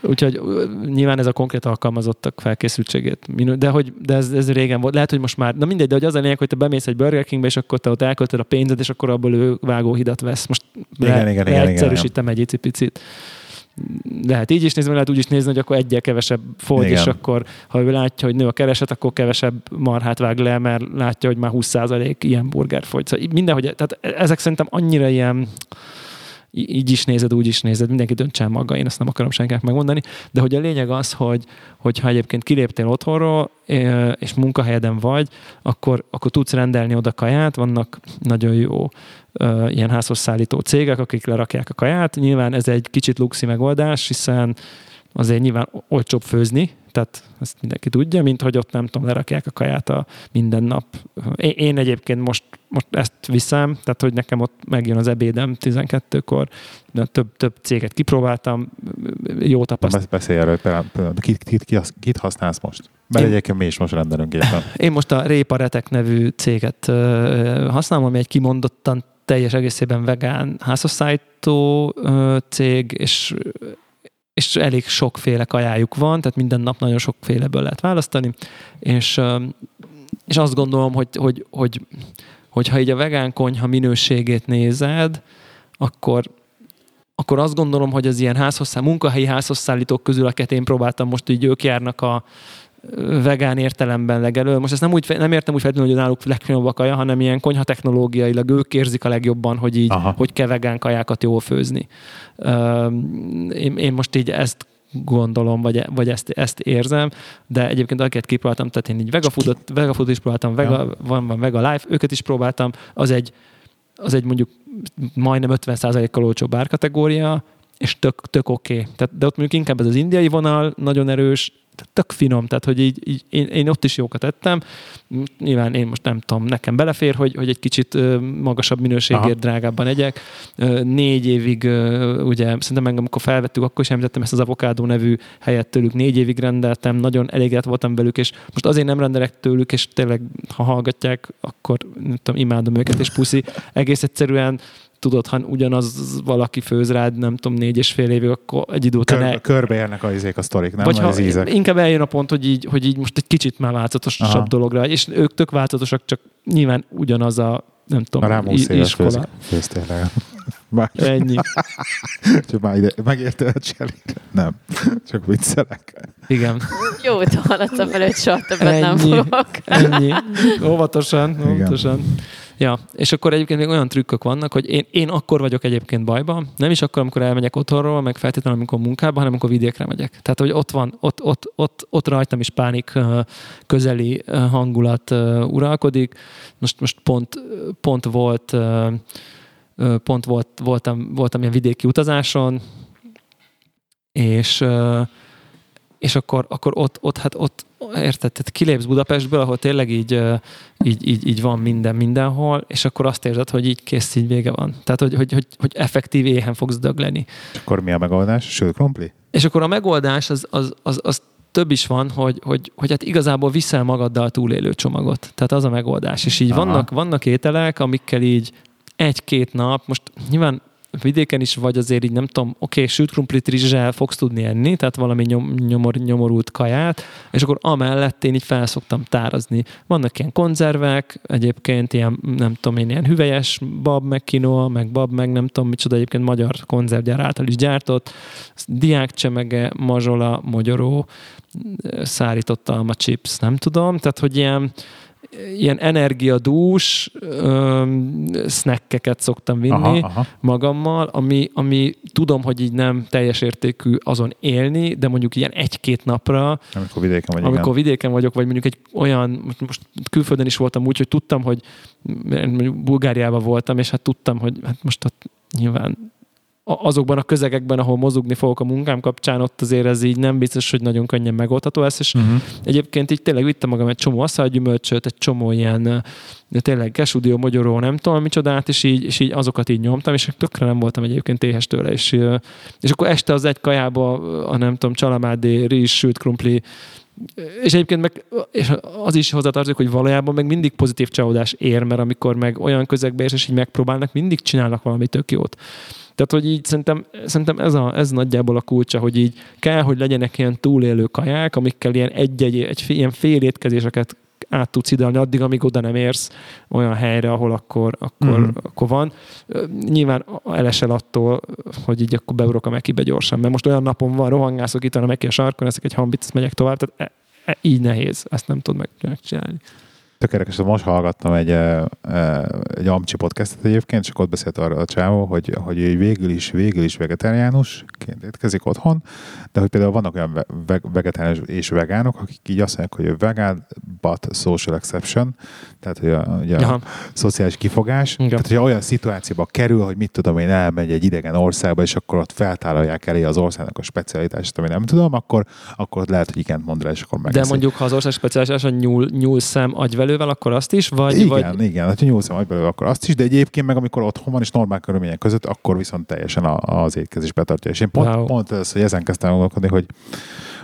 Úgyhogy nyilván ez a konkrét alkalmazottak felkészültségét. De, hogy, de ez, ez, régen volt. Lehet, hogy most már, na mindegy, de hogy az a lényeg, hogy te bemész egy Burger Kingbe, és akkor te ott elköltöd a pénzed, és akkor abból ő vágóhidat vesz. Most Igen, le, igen, igen, leegyszerűsítem egy icipicit. Lehet így is nézni, lehet úgy is nézni, hogy akkor egyel kevesebb fogy, Igen. és akkor, ha ő látja, hogy nő a kereset, akkor kevesebb marhát vág le, mert látja, hogy már 20% ilyen burger fogy. Szóval mindenhogy, tehát ezek szerintem annyira ilyen, így is nézed, úgy is nézed, mindenki döntse el maga, én ezt nem akarom senkinek megmondani, de hogy a lényeg az, hogy, hogy ha egyébként kiléptél otthonról, és munkahelyeden vagy, akkor, akkor tudsz rendelni oda kaját, vannak nagyon jó ilyen házhoz szállító cégek, akik lerakják a kaját. Nyilván ez egy kicsit luxi megoldás, hiszen azért nyilván olcsóbb főzni, tehát ezt mindenki tudja, mint hogy ott nem tudom, lerakják a kaját a minden nap. Én, én egyébként most, most ezt viszem, tehát hogy nekem ott megjön az ebédem 12-kor, de több, több céget kipróbáltam, jó tapasztalat. Besz- beszélj erről, kit, kit, kit, kit használsz most? Mert Én- egyébként mi is most rendelünk éppen. Én most a Répa Retek nevű céget használom, ami egy kimondottan teljes egészében vegán házasszállító ö, cég, és és elég sokféle kajájuk van, tehát minden nap nagyon sokféleből lehet választani, és, és azt gondolom, hogy, hogy, hogy, hogy ha így a vegán konyha minőségét nézed, akkor, akkor azt gondolom, hogy az ilyen házhosszá, munkahelyi házhozszállítók közül, akiket én próbáltam, most így ők járnak a vegán értelemben legelő. Most ezt nem, úgy, nem értem úgy feltétlenül, hogy náluk legfinomabb a kaja, hanem ilyen konyha technológiailag ők érzik a legjobban, hogy így, Aha. hogy kell vegán kajákat jól főzni. Én, én most így ezt gondolom, vagy, vagy ezt, ezt érzem, de egyébként akiket kipróbáltam, tehát én így vegafoodot, vegafoodot is próbáltam, vega, Ja. van, van vega life, őket is próbáltam, az egy, az egy mondjuk majdnem 50%-kal olcsóbb árkategória, és tök, tök oké. Okay. Tehát, de ott mondjuk inkább ez az indiai vonal nagyon erős, tök finom, tehát hogy így, így én, én, ott is jókat ettem. Nyilván én most nem tudom, nekem belefér, hogy, hogy egy kicsit magasabb minőségért Aha. drágábban egyek. Négy évig, ugye szerintem engem, amikor felvettük, akkor is említettem ezt az avokádó nevű helyet tőlük, négy évig rendeltem, nagyon elégedett voltam velük, és most azért nem rendelek tőlük, és tényleg, ha hallgatják, akkor nem tudom, imádom őket, és puszi. Egész egyszerűen tudod, ha ugyanaz valaki főz rád, nem tudom, négy és fél évig, akkor egy idő után Kör, el, körbe érnek a izék, a sztorik, nem? vagy ha az ízek. inkább eljön a pont, hogy így, hogy így most egy kicsit már változatosabb Aha. dologra, és ők tök változatosak, csak nyilván ugyanaz a nem Na tudom, rám i- 20 éves főz, iskola. főztél legalább. Már, Ennyi. csak már ide, megérte a cselére. Nem, csak viccelek. Igen. Jó, hogy haladsz a felőtt, soha többet nem Ennyi. fogok. Ennyi. Óvatosan, Igen. Ja, és akkor egyébként még olyan trükkök vannak, hogy én, én akkor vagyok egyébként bajban, nem is akkor, amikor elmegyek otthonról, meg feltétlenül, amikor munkába, hanem amikor vidékre megyek. Tehát, hogy ott van, ott, ott, ott, ott rajtam is pánik közeli hangulat uralkodik. Most, most pont, pont volt pont volt, voltam, voltam ilyen vidéki utazáson, és és akkor, akkor ott, ott, hát ott, érted, tehát kilépsz Budapestből, ahol tényleg így, így, így, így van minden mindenhol, és akkor azt érzed, hogy így kész, így vége van. Tehát, hogy, hogy, hogy, hogy effektív éhen fogsz dögleni. Akkor mi a megoldás? Sőt, krumpli? És akkor a megoldás az, az, az, az több is van, hogy, hogy, hogy hát igazából viszel magaddal túlélő csomagot. Tehát az a megoldás. És így Aha. vannak, vannak ételek, amikkel így egy-két nap, most nyilván vidéken is vagy azért így nem tudom, oké, okay, sült krumplit rizssel fogsz tudni enni, tehát valami nyom, nyomor, nyomorult kaját, és akkor amellett én így felszoktam tárazni. Vannak ilyen konzervek, egyébként ilyen, nem tudom én, ilyen hüvelyes bab, meg quinoa, meg bab, meg nem tudom micsoda, egyébként magyar konzervgyár által is gyártott, diákcsemege, mazsola, mogyoró, szárított alma chips, nem tudom, tehát hogy ilyen, ilyen energiadús öm, snackeket szoktam vinni Aha, aha. magammal, ami, ami tudom, hogy így nem teljes értékű azon élni, de mondjuk ilyen egy-két napra, Amikor vidéken vagy, amikor igen. vidéken vagyok, vagy mondjuk egy olyan, most, külföldön is voltam úgy, hogy tudtam, hogy mondjuk Bulgáriában voltam, és hát tudtam, hogy hát most ott nyilván azokban a közegekben, ahol mozogni fogok a munkám kapcsán, ott azért ez így nem biztos, hogy nagyon könnyen megoldható lesz, és uh-huh. egyébként így tényleg vittem magam egy csomó asszágyümölcsöt, egy csomó ilyen de tényleg kesudió, magyaró, nem tudom micsodát, és így, és így azokat így nyomtam, és tökre nem voltam egyébként éhes tőle, és, és akkor este az egy kajába, a nem tudom, csalamádé, rizs, sült krumpli, és egyébként meg és az is hozzátartozik, hogy valójában meg mindig pozitív csalódás ér, mert amikor meg olyan közegbe és, és így megpróbálnak, mindig csinálnak valami tök jót. Tehát, hogy így szerintem, szerintem ez, a, ez nagyjából a kulcsa, hogy így kell, hogy legyenek ilyen túlélő kaják, amikkel ilyen egy-egy, egy, ilyen fél étkezéseket át tudsz idealni addig, amíg oda nem érsz olyan helyre, ahol akkor, akkor, mm. akkor van. Nyilván elesel attól, hogy így akkor beugrok a Mekibe gyorsan, mert most olyan napon van, rohangászok itt a Meki a sarkon, ezek egy hambit, megyek tovább, tehát e, e, így nehéz, ezt nem tud meg, megcsinálni tök érdekes, most hallgattam egy, egy Amcsi podcastet egyébként, csak ott beszélt arra a csávó, hogy, hogy végül is, végül is vegetáriánusként étkezik otthon, de hogy például vannak olyan vegetáriánus és vegánok, akik így azt mondják, hogy vegán, but social exception, tehát hogy a, ugye a szociális kifogás. Igen. Tehát, hogy olyan szituációba kerül, hogy mit tudom én, elmegy egy idegen országba, és akkor ott feltállalják elé az országnak a specialitást, ami nem tudom, akkor, akkor lehet, hogy igent mond rá, és akkor megeszik. De mondjuk, ha az ország specialitása nyúl, nyúl szem agyvelővel, akkor azt is? Vagy, igen, vagy... igen, hát nyúl szem agyvelővel, akkor azt is, de egyébként meg amikor otthon van és normál körülmények között, akkor viszont teljesen az étkezés betartja. És én pont, wow. pont ez, hogy ezen kezdtem gondolkodni, hogy,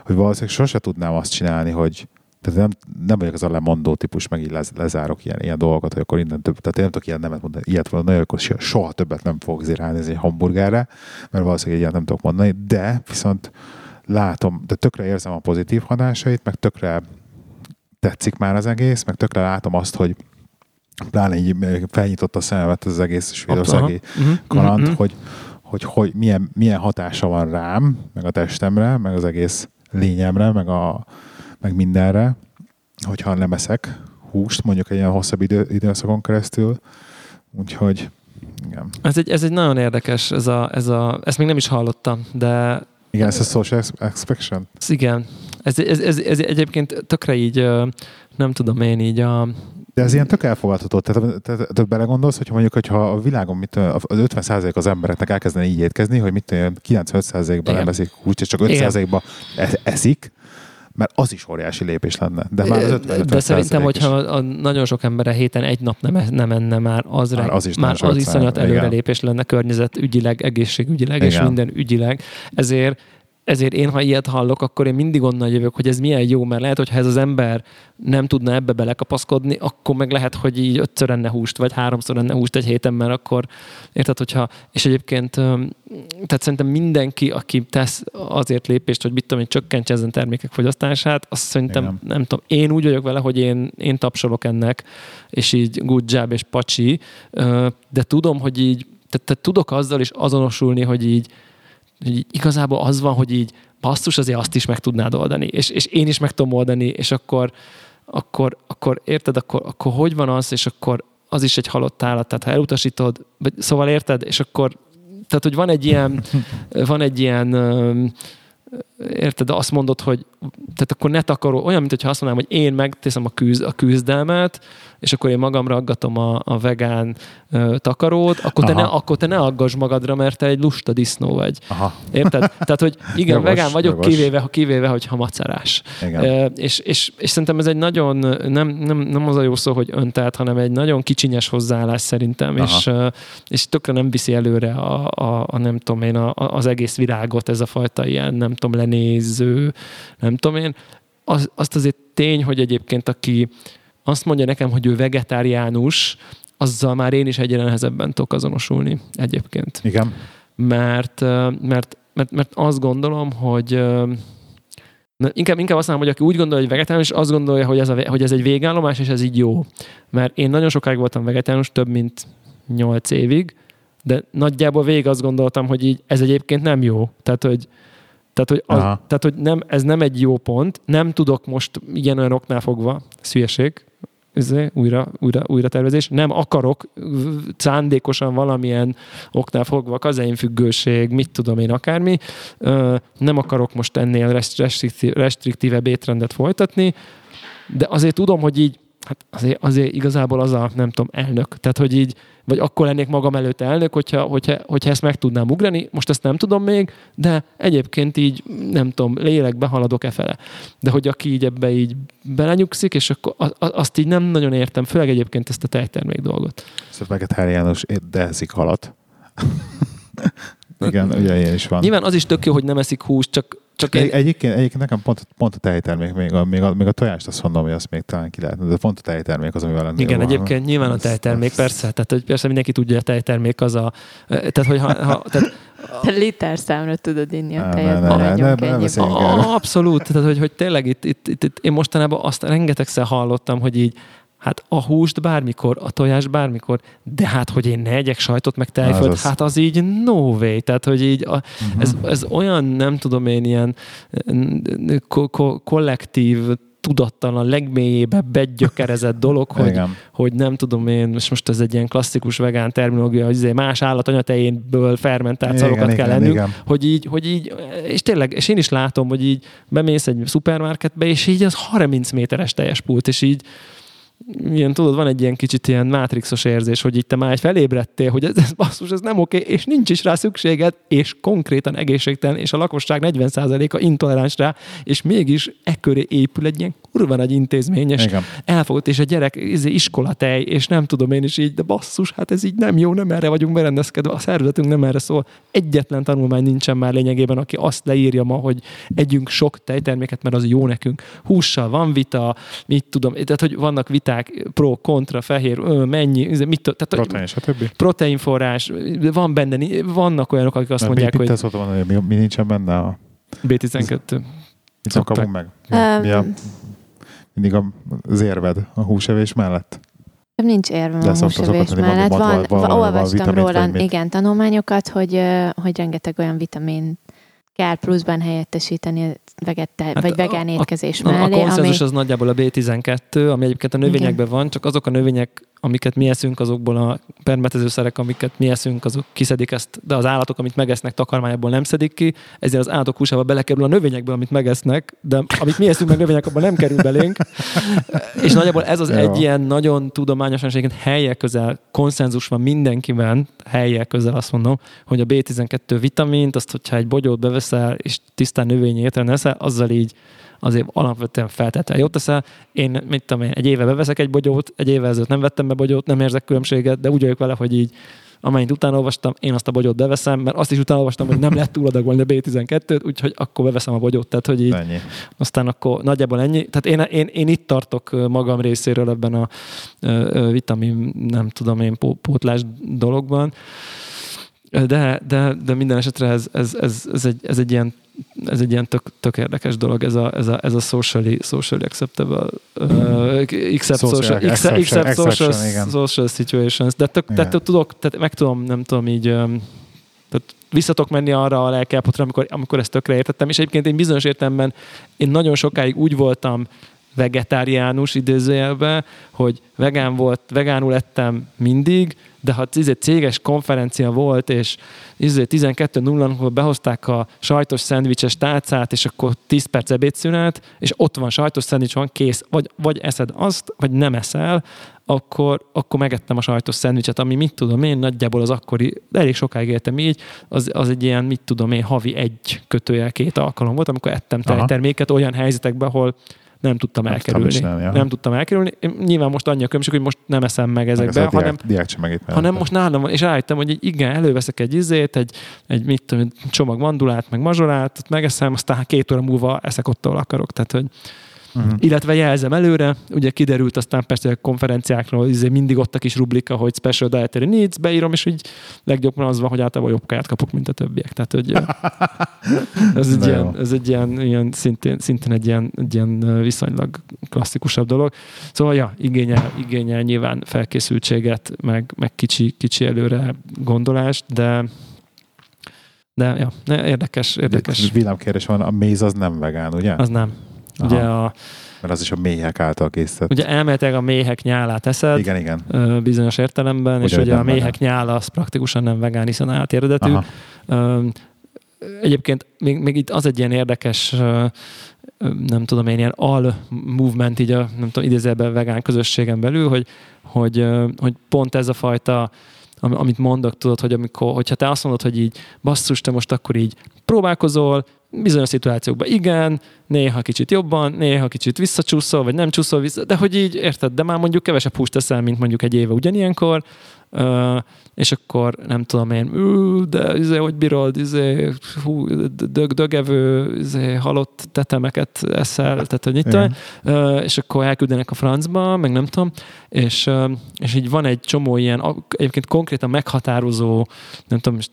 hogy valószínűleg sose tudnám azt csinálni, hogy, tehát nem, nem vagyok az a lemondó típus, meg így lez, lezárok ilyen, ilyen dolgokat, hogy akkor innen több, tehát én nem tudok ilyen nemet mondani, ilyet mondani, akkor soha többet nem fogok ránézni egy hamburgerre, mert valószínűleg ilyet nem tudok mondani, de viszont látom, de tökre érzem a pozitív hatásait, meg tökre tetszik már az egész, meg tökre látom azt, hogy pláne így felnyitott a szememet az egész svédországi uh-huh. kaland, uh-huh. hogy, hogy, hogy milyen, milyen hatása van rám, meg a testemre, meg az egész lényemre, meg a, meg mindenre, hogyha nem eszek húst, mondjuk egy ilyen hosszabb idő, időszakon keresztül. Úgyhogy igen. Ez egy, ez egy nagyon érdekes, ez a, ez a, ezt még nem is hallottam, de... Igen, ez a social expectation. Igen. Ez, ez, ez, ez egyébként tökre így, nem tudom én így a, de ez ilyen tök elfogadható. Tehát, tehát, tehát belegondolsz, hogy mondjuk, hogyha a világon mit, az 50% az embereknek elkezdene így étkezni, hogy mit 95%-ban nem eszik húst, és csak 5%-ban eszik, mert az is óriási lépés lenne. De már az 50 De szerintem, hogyha a, nagyon sok ember a héten egy nap nem, nem enne, már az, már az, is már az iszonyat előrelépés lenne környezetügyileg, egészségügyileg Igen. és minden ügyileg. Ezért ezért én, ha ilyet hallok, akkor én mindig onnan jövök, hogy ez milyen jó, mert lehet, hogy ha ez az ember nem tudna ebbe belekapaszkodni, akkor meg lehet, hogy így ötször enne húst, vagy háromszor enne húst egy héten, mert akkor, érted, hogyha, és egyébként, tehát szerintem mindenki, aki tesz azért lépést, hogy mit tudom, hogy csökkentse ezen termékek fogyasztását, azt szerintem, Igen. nem tudom, én úgy vagyok vele, hogy én, én tapsolok ennek, és így good job és pacsi, de tudom, hogy így, tehát, tehát tudok azzal is azonosulni, hogy így, hogy igazából az van, hogy így basszus, azért azt is meg tudnád oldani, és, és én is meg tudom oldani, és akkor, akkor, akkor érted, akkor, akkor hogy van az, és akkor az is egy halott állat, tehát ha elutasítod, vagy, szóval érted, és akkor tehát, hogy van egy ilyen, van egy ilyen érted, azt mondod, hogy tehát akkor ne takaró, olyan, mint hogyha azt mondanám, hogy én megteszem a, küzd, a küzdelmet, és akkor én magam raggatom a, a vegán ö, takarót, akkor te, ne, akkor te ne aggass magadra, mert te egy lusta disznó vagy. Aha. Érted? Tehát, hogy igen, jogos, vegán vagyok, jogos. kivéve, kivéve, hogyha macerás. E, és, és, és, szerintem ez egy nagyon, nem, nem, nem az a jó szó, hogy öntelt, hanem egy nagyon kicsinyes hozzáállás szerintem, és, és tökre nem viszi előre a, a, a nem tudom én, a, az egész világot ez a fajta ilyen, nem tudom, lenéző, nem tudom én. Az, azt azért tény, hogy egyébként aki azt mondja nekem, hogy ő vegetáriánus, azzal már én is egyre nehezebben tudok azonosulni egyébként. Igen. Mert, mert, mert, mert azt gondolom, hogy Na, inkább, inkább azt mondom, hogy aki úgy gondolja, hogy vegetáriánus, azt gondolja, hogy ez, a, hogy ez egy végállomás, és ez így jó. Mert én nagyon sokáig voltam vegetáriánus, több mint nyolc évig, de nagyjából végig azt gondoltam, hogy így ez egyébként nem jó. Tehát, hogy, tehát, hogy, az, tehát, hogy nem, ez nem egy jó pont. Nem tudok most ilyen olyan oknál fogva, szülyeség, újra, újra, újra tervezés. Nem akarok szándékosan valamilyen oknál fogva függőség, mit tudom én, akármi. Nem akarok most ennél restriktív, restriktívebb étrendet folytatni, de azért tudom, hogy így hát azért, azért igazából az a, nem tudom, elnök. Tehát, hogy így, vagy akkor lennék magam előtt elnök, hogyha, hogyha, hogyha ezt meg tudnám ugrani. Most ezt nem tudom még, de egyébként így, nem tudom, lélekbe haladok e fele. De hogy aki így ebbe így belenyugszik, és akkor azt így nem nagyon értem, főleg egyébként ezt a tejtermék dolgot. Szóval vegetáriánus, de eszik halat. Igen, ugye ilyen is van. Nyilván az is tök jó, hogy nem eszik húst, csak csak én... egyébként, egyébként nekem pont, pont a tejtermék, még a, még, a, még a tojást azt mondom, hogy azt még talán ki lehetne, de pont a tejtermék az, amivel lennél Igen, van. egyébként nyilván a tejtermék, persze, tehát hogy persze mindenki tudja, hogy a tejtermék az a, tehát hogy ha, ha tehát, te liter számra tudod inni a tejet, ne, ne, ne, ne, ne, Abszolút, tehát hogy, hogy tényleg itt, itt, itt, itt, én mostanában azt rengetegszer hallottam, hogy így Hát a húst bármikor, a tojás bármikor, de hát, hogy én ne egyek sajtot meg tejföld, az hát az így no way. Tehát, hogy így a, uh-huh. ez, ez olyan, nem tudom én, ilyen ko- ko- kollektív tudattan a legmélyébe begyökerezett dolog, hogy, hogy nem tudom én, és most ez egy ilyen klasszikus vegán terminológia, hogy izé más állatanyatejénből fermentált szarokat kell lennünk, igen. hogy így, hogy így, és tényleg, és én is látom, hogy így bemész egy szupermarketbe, és így az 30 méteres teljes pult, és így ilyen, tudod, van egy ilyen kicsit ilyen mátrixos érzés, hogy itt te már felébredtél, hogy ez, ez basszus, ez nem oké, és nincs is rá szükséged, és konkrétan egészségtelen, és a lakosság 40%-a intoleráns rá, és mégis ekköré épül egy ilyen kurva nagy intézmény, és Igen. elfogott, és a gyerek iskolatej, és nem tudom én is így, de basszus, hát ez így nem jó, nem erre vagyunk berendezkedve, a szervezetünk nem erre szól. Egyetlen tanulmány nincsen már lényegében, aki azt leírja ma, hogy együnk sok tejterméket, mert az jó nekünk. Hússal van vita, mit tudom, tehát hogy vannak viták, pro, kontra, fehér, ö, mennyi, mit, tehát, protein, stb. Proteinforrás, van benne, vannak olyanok, akik azt mondják, mit, hogy... Mit mi, mi nincsen benne a... B12. Mit kapunk meg? Mi a mindig az érved a húsevés mellett? Nincs érvem a húsevés mellett. Van, van, olvastam róla, igen, tanulmányokat, hogy, hogy rengeteg olyan vitamin kell pluszban helyettesíteni vegetál, hát vagy vegán étkezés a, mellé. A konszenzus ami... az nagyjából a B12, ami egyébként a növényekben Igen. van, csak azok a növények, amiket mi eszünk, azokból a permetezőszerek, amiket mi eszünk, azok kiszedik ezt, de az állatok, amit megesznek, takarmányából nem szedik ki, ezért az állatok húsába belekerül a növényekből, amit megesznek, de amit mi eszünk meg növények, abban nem kerül belénk. És nagyjából ez az Jó. egy ilyen nagyon tudományosan egyébként helye közel, konszenzus van mindenkiben, helye közel azt mondom, hogy a B12 vitamint, azt, hogyha egy bogyót beveszel, és tisztán növényi ételen eszel, azzal így azért alapvetően feltétlenül jót teszel. Én, mit tudom én, egy éve beveszek egy bogyót, egy éve ezelőtt nem vettem be bogyót, nem érzek különbséget, de úgy vagyok vele, hogy így amennyit utána olvastam, én azt a bogyót beveszem, mert azt is utána olvastam, hogy nem lehet túladagolni a B12-t, úgyhogy akkor beveszem a bogyót, tehát hogy így, ennyi. aztán akkor nagyjából ennyi. Tehát én, én, én itt tartok magam részéről ebben a vitamin, nem tudom én, pótlás dologban. De, de, de minden esetre ez, ez, ez, ez, egy, ez egy ilyen ez egy ilyen tök, tök érdekes dolog, ez a, ez a, ez a socially, socially acceptable uh, accept social, accept, accept social, social situations. De tök, tehát tudok, tehát meg tudom, nem tudom így, tehát visszatok menni arra a lelkelpotra, amikor, amikor ezt tökre értettem, és egyébként én bizonyos értelemben én nagyon sokáig úgy voltam vegetáriánus idézőjelben, hogy vegán volt, vegánul ettem mindig, de ha izé céges konferencia volt, és izé 12.00-kor behozták a sajtos szendvicses tálcát, és akkor 10 perc ebédszünet, és ott van sajtos szendvics, van kész, vagy, vagy eszed azt, vagy nem eszel, akkor, akkor megettem a sajtos szendvicset, ami mit tudom én, nagyjából az akkori, elég sokáig éltem így, az, az egy ilyen, mit tudom én, havi egy kötőjel két alkalom volt, amikor ettem tejterméket olyan helyzetekben, ahol nem tudtam nem elkerülni. Nem, ja. nem tudtam elkerülni. Én nyilván most annyi a különbség, hogy most nem eszem meg ezekbe, meg hanem, diák, diák hanem most nálam van, és rájöttem, hogy igen, előveszek egy izét, egy, egy mit tudom, csomag mandulát, meg mazsolát, megeszem, aztán két óra múlva eszek ott, ahol akarok. Tehát, hogy Uh-huh. Illetve jelzem előre, ugye kiderült aztán persze a konferenciákról, izé mindig ott a kis rubrika, hogy Special Dietary Needs, beírom, és így leggyakran az van, hogy általában jobb kaját kapok, mint a többiek. Tehát, hogy ez egy, ilyen, ez egy ilyen, ilyen szintén, szintén egy ilyen, egy ilyen viszonylag klasszikusabb dolog. Szóval, ja, igényel, igényel nyilván felkészültséget, meg, meg kicsi, kicsi előre gondolást, de de ja, érdekes, érdekes. Villámkérdés van, a méz az nem vegán, ugye? Az nem. Ugye a, mert az is a méhek által készített. Ugye elméletileg a méhek nyálát eszed. Igen, igen. Bizonyos értelemben, ugye, és ugye a méhek vegán. nyála az praktikusan nem vegán, hiszen állat eredetű. egyébként még, még itt az egy ilyen érdekes, nem tudom én, ilyen al movement így a, nem tudom, idézőben vegán közösségen belül, hogy, hogy, hogy pont ez a fajta amit mondok, tudod, hogy amikor, hogyha te azt mondod, hogy így basszus, te most akkor így próbálkozol, bizonyos szituációkban igen, néha kicsit jobban, néha kicsit visszacsúszol, vagy nem csúszol vissza, de hogy így, érted, de már mondjuk kevesebb húst teszel, mint mondjuk egy éve ugyanilyenkor, és akkor nem tudom én, de izé, hogy bírod, izé, hú, dög, dögevő, izé, halott tetemeket eszel, tehát hogy itt, és akkor elküldenek a francba, meg nem tudom, és, és így van egy csomó ilyen, egyébként konkrétan meghatározó, nem tudom, most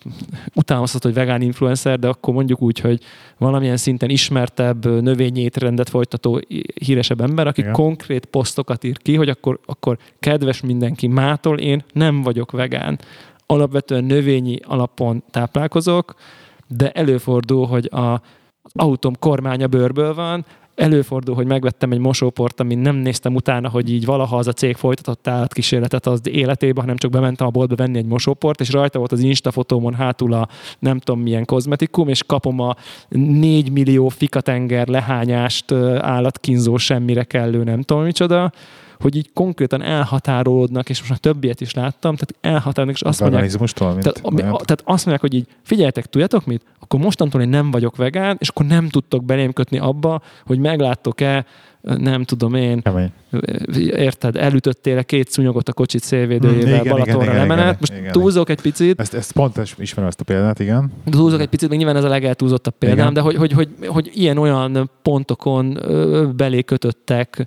utánozhat, hogy vegán influencer, de akkor mondjuk úgy, hogy valamilyen szinten ismertebb növényétrendet folytató híresebb ember, aki Igen. konkrét posztokat ír ki, hogy akkor, akkor kedves mindenki, mától én nem vagyok vegán. Alapvetően növényi alapon táplálkozok, de előfordul, hogy a, autóm kormánya bőrből van, előfordul, hogy megvettem egy mosóport, amin nem néztem utána, hogy így valaha az a cég folytatott állatkísérletet az életében, hanem csak bementem a boltba venni egy mosóport, és rajta volt az Insta fotómon hátul a nem tudom milyen kozmetikum, és kapom a 4 millió fikatenger lehányást állatkínzó semmire kellő nem tudom micsoda, hogy így konkrétan elhatárolódnak, és most már többiet is láttam, tehát elhatárolódnak, és azt mondják, tehát, ami, tehát azt mondják, hogy így figyeljetek, tudjátok mit? Akkor mostantól én nem vagyok vegán, és akkor nem tudtok belém kötni abba, hogy megláttok-e nem tudom én, Kemény. érted, elütöttél két szúnyogot a kocsit szélvédőjével hmm, Balatonra lemenet. Most igen, túlzok egy picit. Ezt, ezt pont ismerem ezt a példát, igen. Túlzok egy picit, még nyilván ez a legeltúlzottabb példám, igen. de hogy, hogy, hogy, hogy ilyen-olyan pontokon belé kötöttek,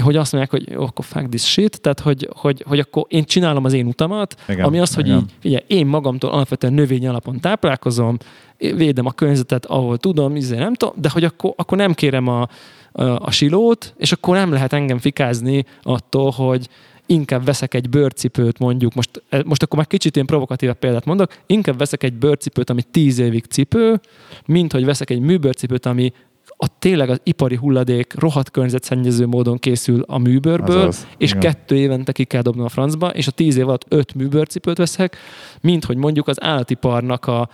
hogy azt mondják, hogy oh, akkor fuck this shit, tehát hogy, hogy, hogy akkor én csinálom az én utamat, igen, ami az, hogy igen. így, figyelj, én magamtól alapvetően növény alapon táplálkozom, védem a környezetet, ahol tudom, izé nem tudom, de hogy akkor, akkor nem kérem a, a silót, és akkor nem lehet engem fikázni attól, hogy inkább veszek egy bőrcipőt mondjuk, most, e, most akkor már kicsit ilyen provokatív példát mondok, inkább veszek egy bőrcipőt, ami tíz évig cipő, mint hogy veszek egy műbőrcipőt, ami a tényleg az ipari hulladék rohadt környezetszennyező módon készül a műbőrből, az, és igen. kettő évente ki kell dobni a francba, és a tíz év alatt öt műbőrcipőt veszek, mint hogy mondjuk az állatiparnak a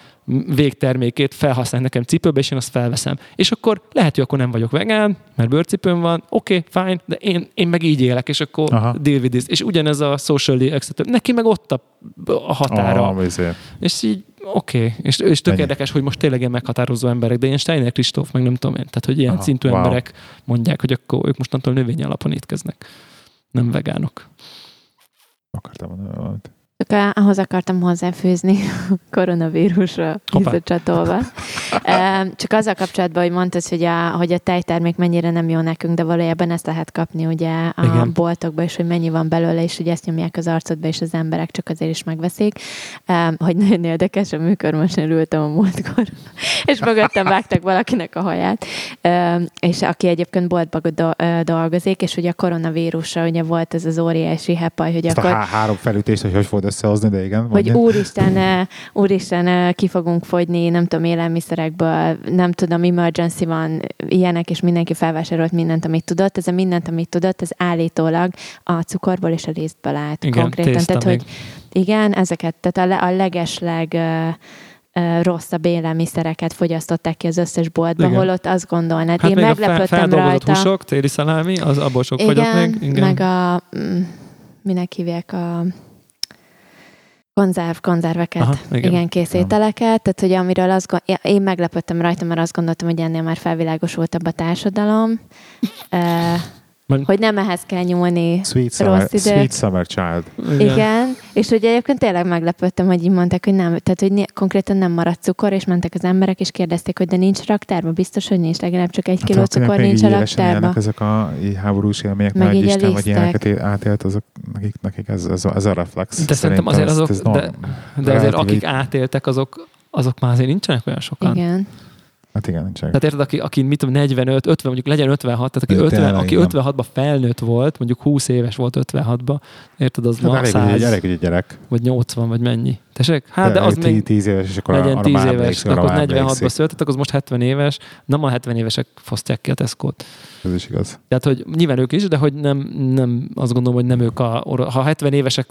végtermékét felhasználni nekem cipőbe, és én azt felveszem. És akkor lehet, hogy akkor nem vagyok vegán, mert bőrcipőm van, oké, okay, fine, de én, én meg így élek, és akkor Aha. deal with this. És ugyanez a socially acceptable. Neki meg ott a, a határa. Aha, és így oké, okay. és, és tök Ennyi. érdekes, hogy most tényleg ilyen meghatározó emberek, de ilyen Steiner Kristóf, meg nem tudom én, tehát hogy ilyen Aha, szintű wow. emberek mondják, hogy akkor ők mostantól növény alapon étkeznek, nem vegánok. Akartam mondani valamit. Csak ahhoz akartam hozzáfűzni koronavírusra visszacsatolva. Csak azzal kapcsolatban, hogy mondtad, hogy a, hogy a tejtermék mennyire nem jó nekünk, de valójában ezt lehet kapni ugye a Igen. boltokba, és hogy mennyi van belőle, és hogy ezt nyomják az arcodba, és az emberek csak azért is megveszik. Hogy nagyon érdekes, a műkörmösnél ültem a múltkor, és mögöttem vágtak valakinek a haját, és aki egyébként boltba dolgozik, és ugye a koronavírusra ugye volt ez az óriási hepaj, hogy Ezt akkor... A három felütést, hogy hogy volt összehozni, de igen. Hogy mondja. úristen, eh, úristen, eh, ki fogunk fogyni, nem tudom, élelmiszerekből, nem tudom, emergency van, ilyenek, és mindenki felvásárolt mindent, amit tudott. Ez a mindent, amit tudott, ez állítólag a cukorból és a lisztből állt igen, konkrétan. Tehát, még. hogy igen, ezeket, tehát a, a legesleg uh, rosszabb élelmiszereket fogyasztották ki az összes boltba, Igen. holott azt gondolnád. Hát Én meglepődtem fel, rajta. húsok, téli szalámi, az abból sok Igen, fogyott még. Igen, meg a, mm, minek hívják a konzerv, konzerveket, Aha, igen. igen, készételeket, tehát hogy amiről azt gond... én meglepődtem rajta, mert azt gondoltam, hogy ennél már felvilágosultabb a társadalom. Man... hogy nem ehhez kell nyúlni sweet summer, rossz. Sweet summer child. Igen. Igen, és hogy egyébként tényleg meglepődtem, hogy így mondták, hogy nem, tehát hogy né- konkrétan nem maradt cukor, és mentek az emberek, és kérdezték, hogy de nincs raktárban, biztos, hogy nincs, legalább csak egy hát kiló cukor nincs a raktárban. ezek a háborús élmények, meg egy Isten, vagy ilyeneket átélt, azok, nekik, nekik ez, ez, a, ez a reflex. De szerintem azért azok, ez, ez de, de azért akik átéltek, azok, azok már azért nincsenek olyan sokan. Igen. Hát igen, nincsen. Tehát érted, aki, aki mit tudom, 45, 50, mondjuk legyen 56, tehát aki, 50, aki 56-ban felnőtt volt, mondjuk 20 éves volt 56-ban, érted, az hát ma elég, 100, gyerek, ugye gyerek. Vagy 80, vagy mennyi. Tessék? Hát de, de az még 10 éves, és akkor legyen 10 éves, akkor 46-ban született, akkor most 70 éves, nem a 70 évesek fosztják ki a Tesco-t. Ez is igaz. Tehát, hogy nyilván ők is, de hogy nem, nem azt gondolom, hogy nem ők a, ha 70 évesek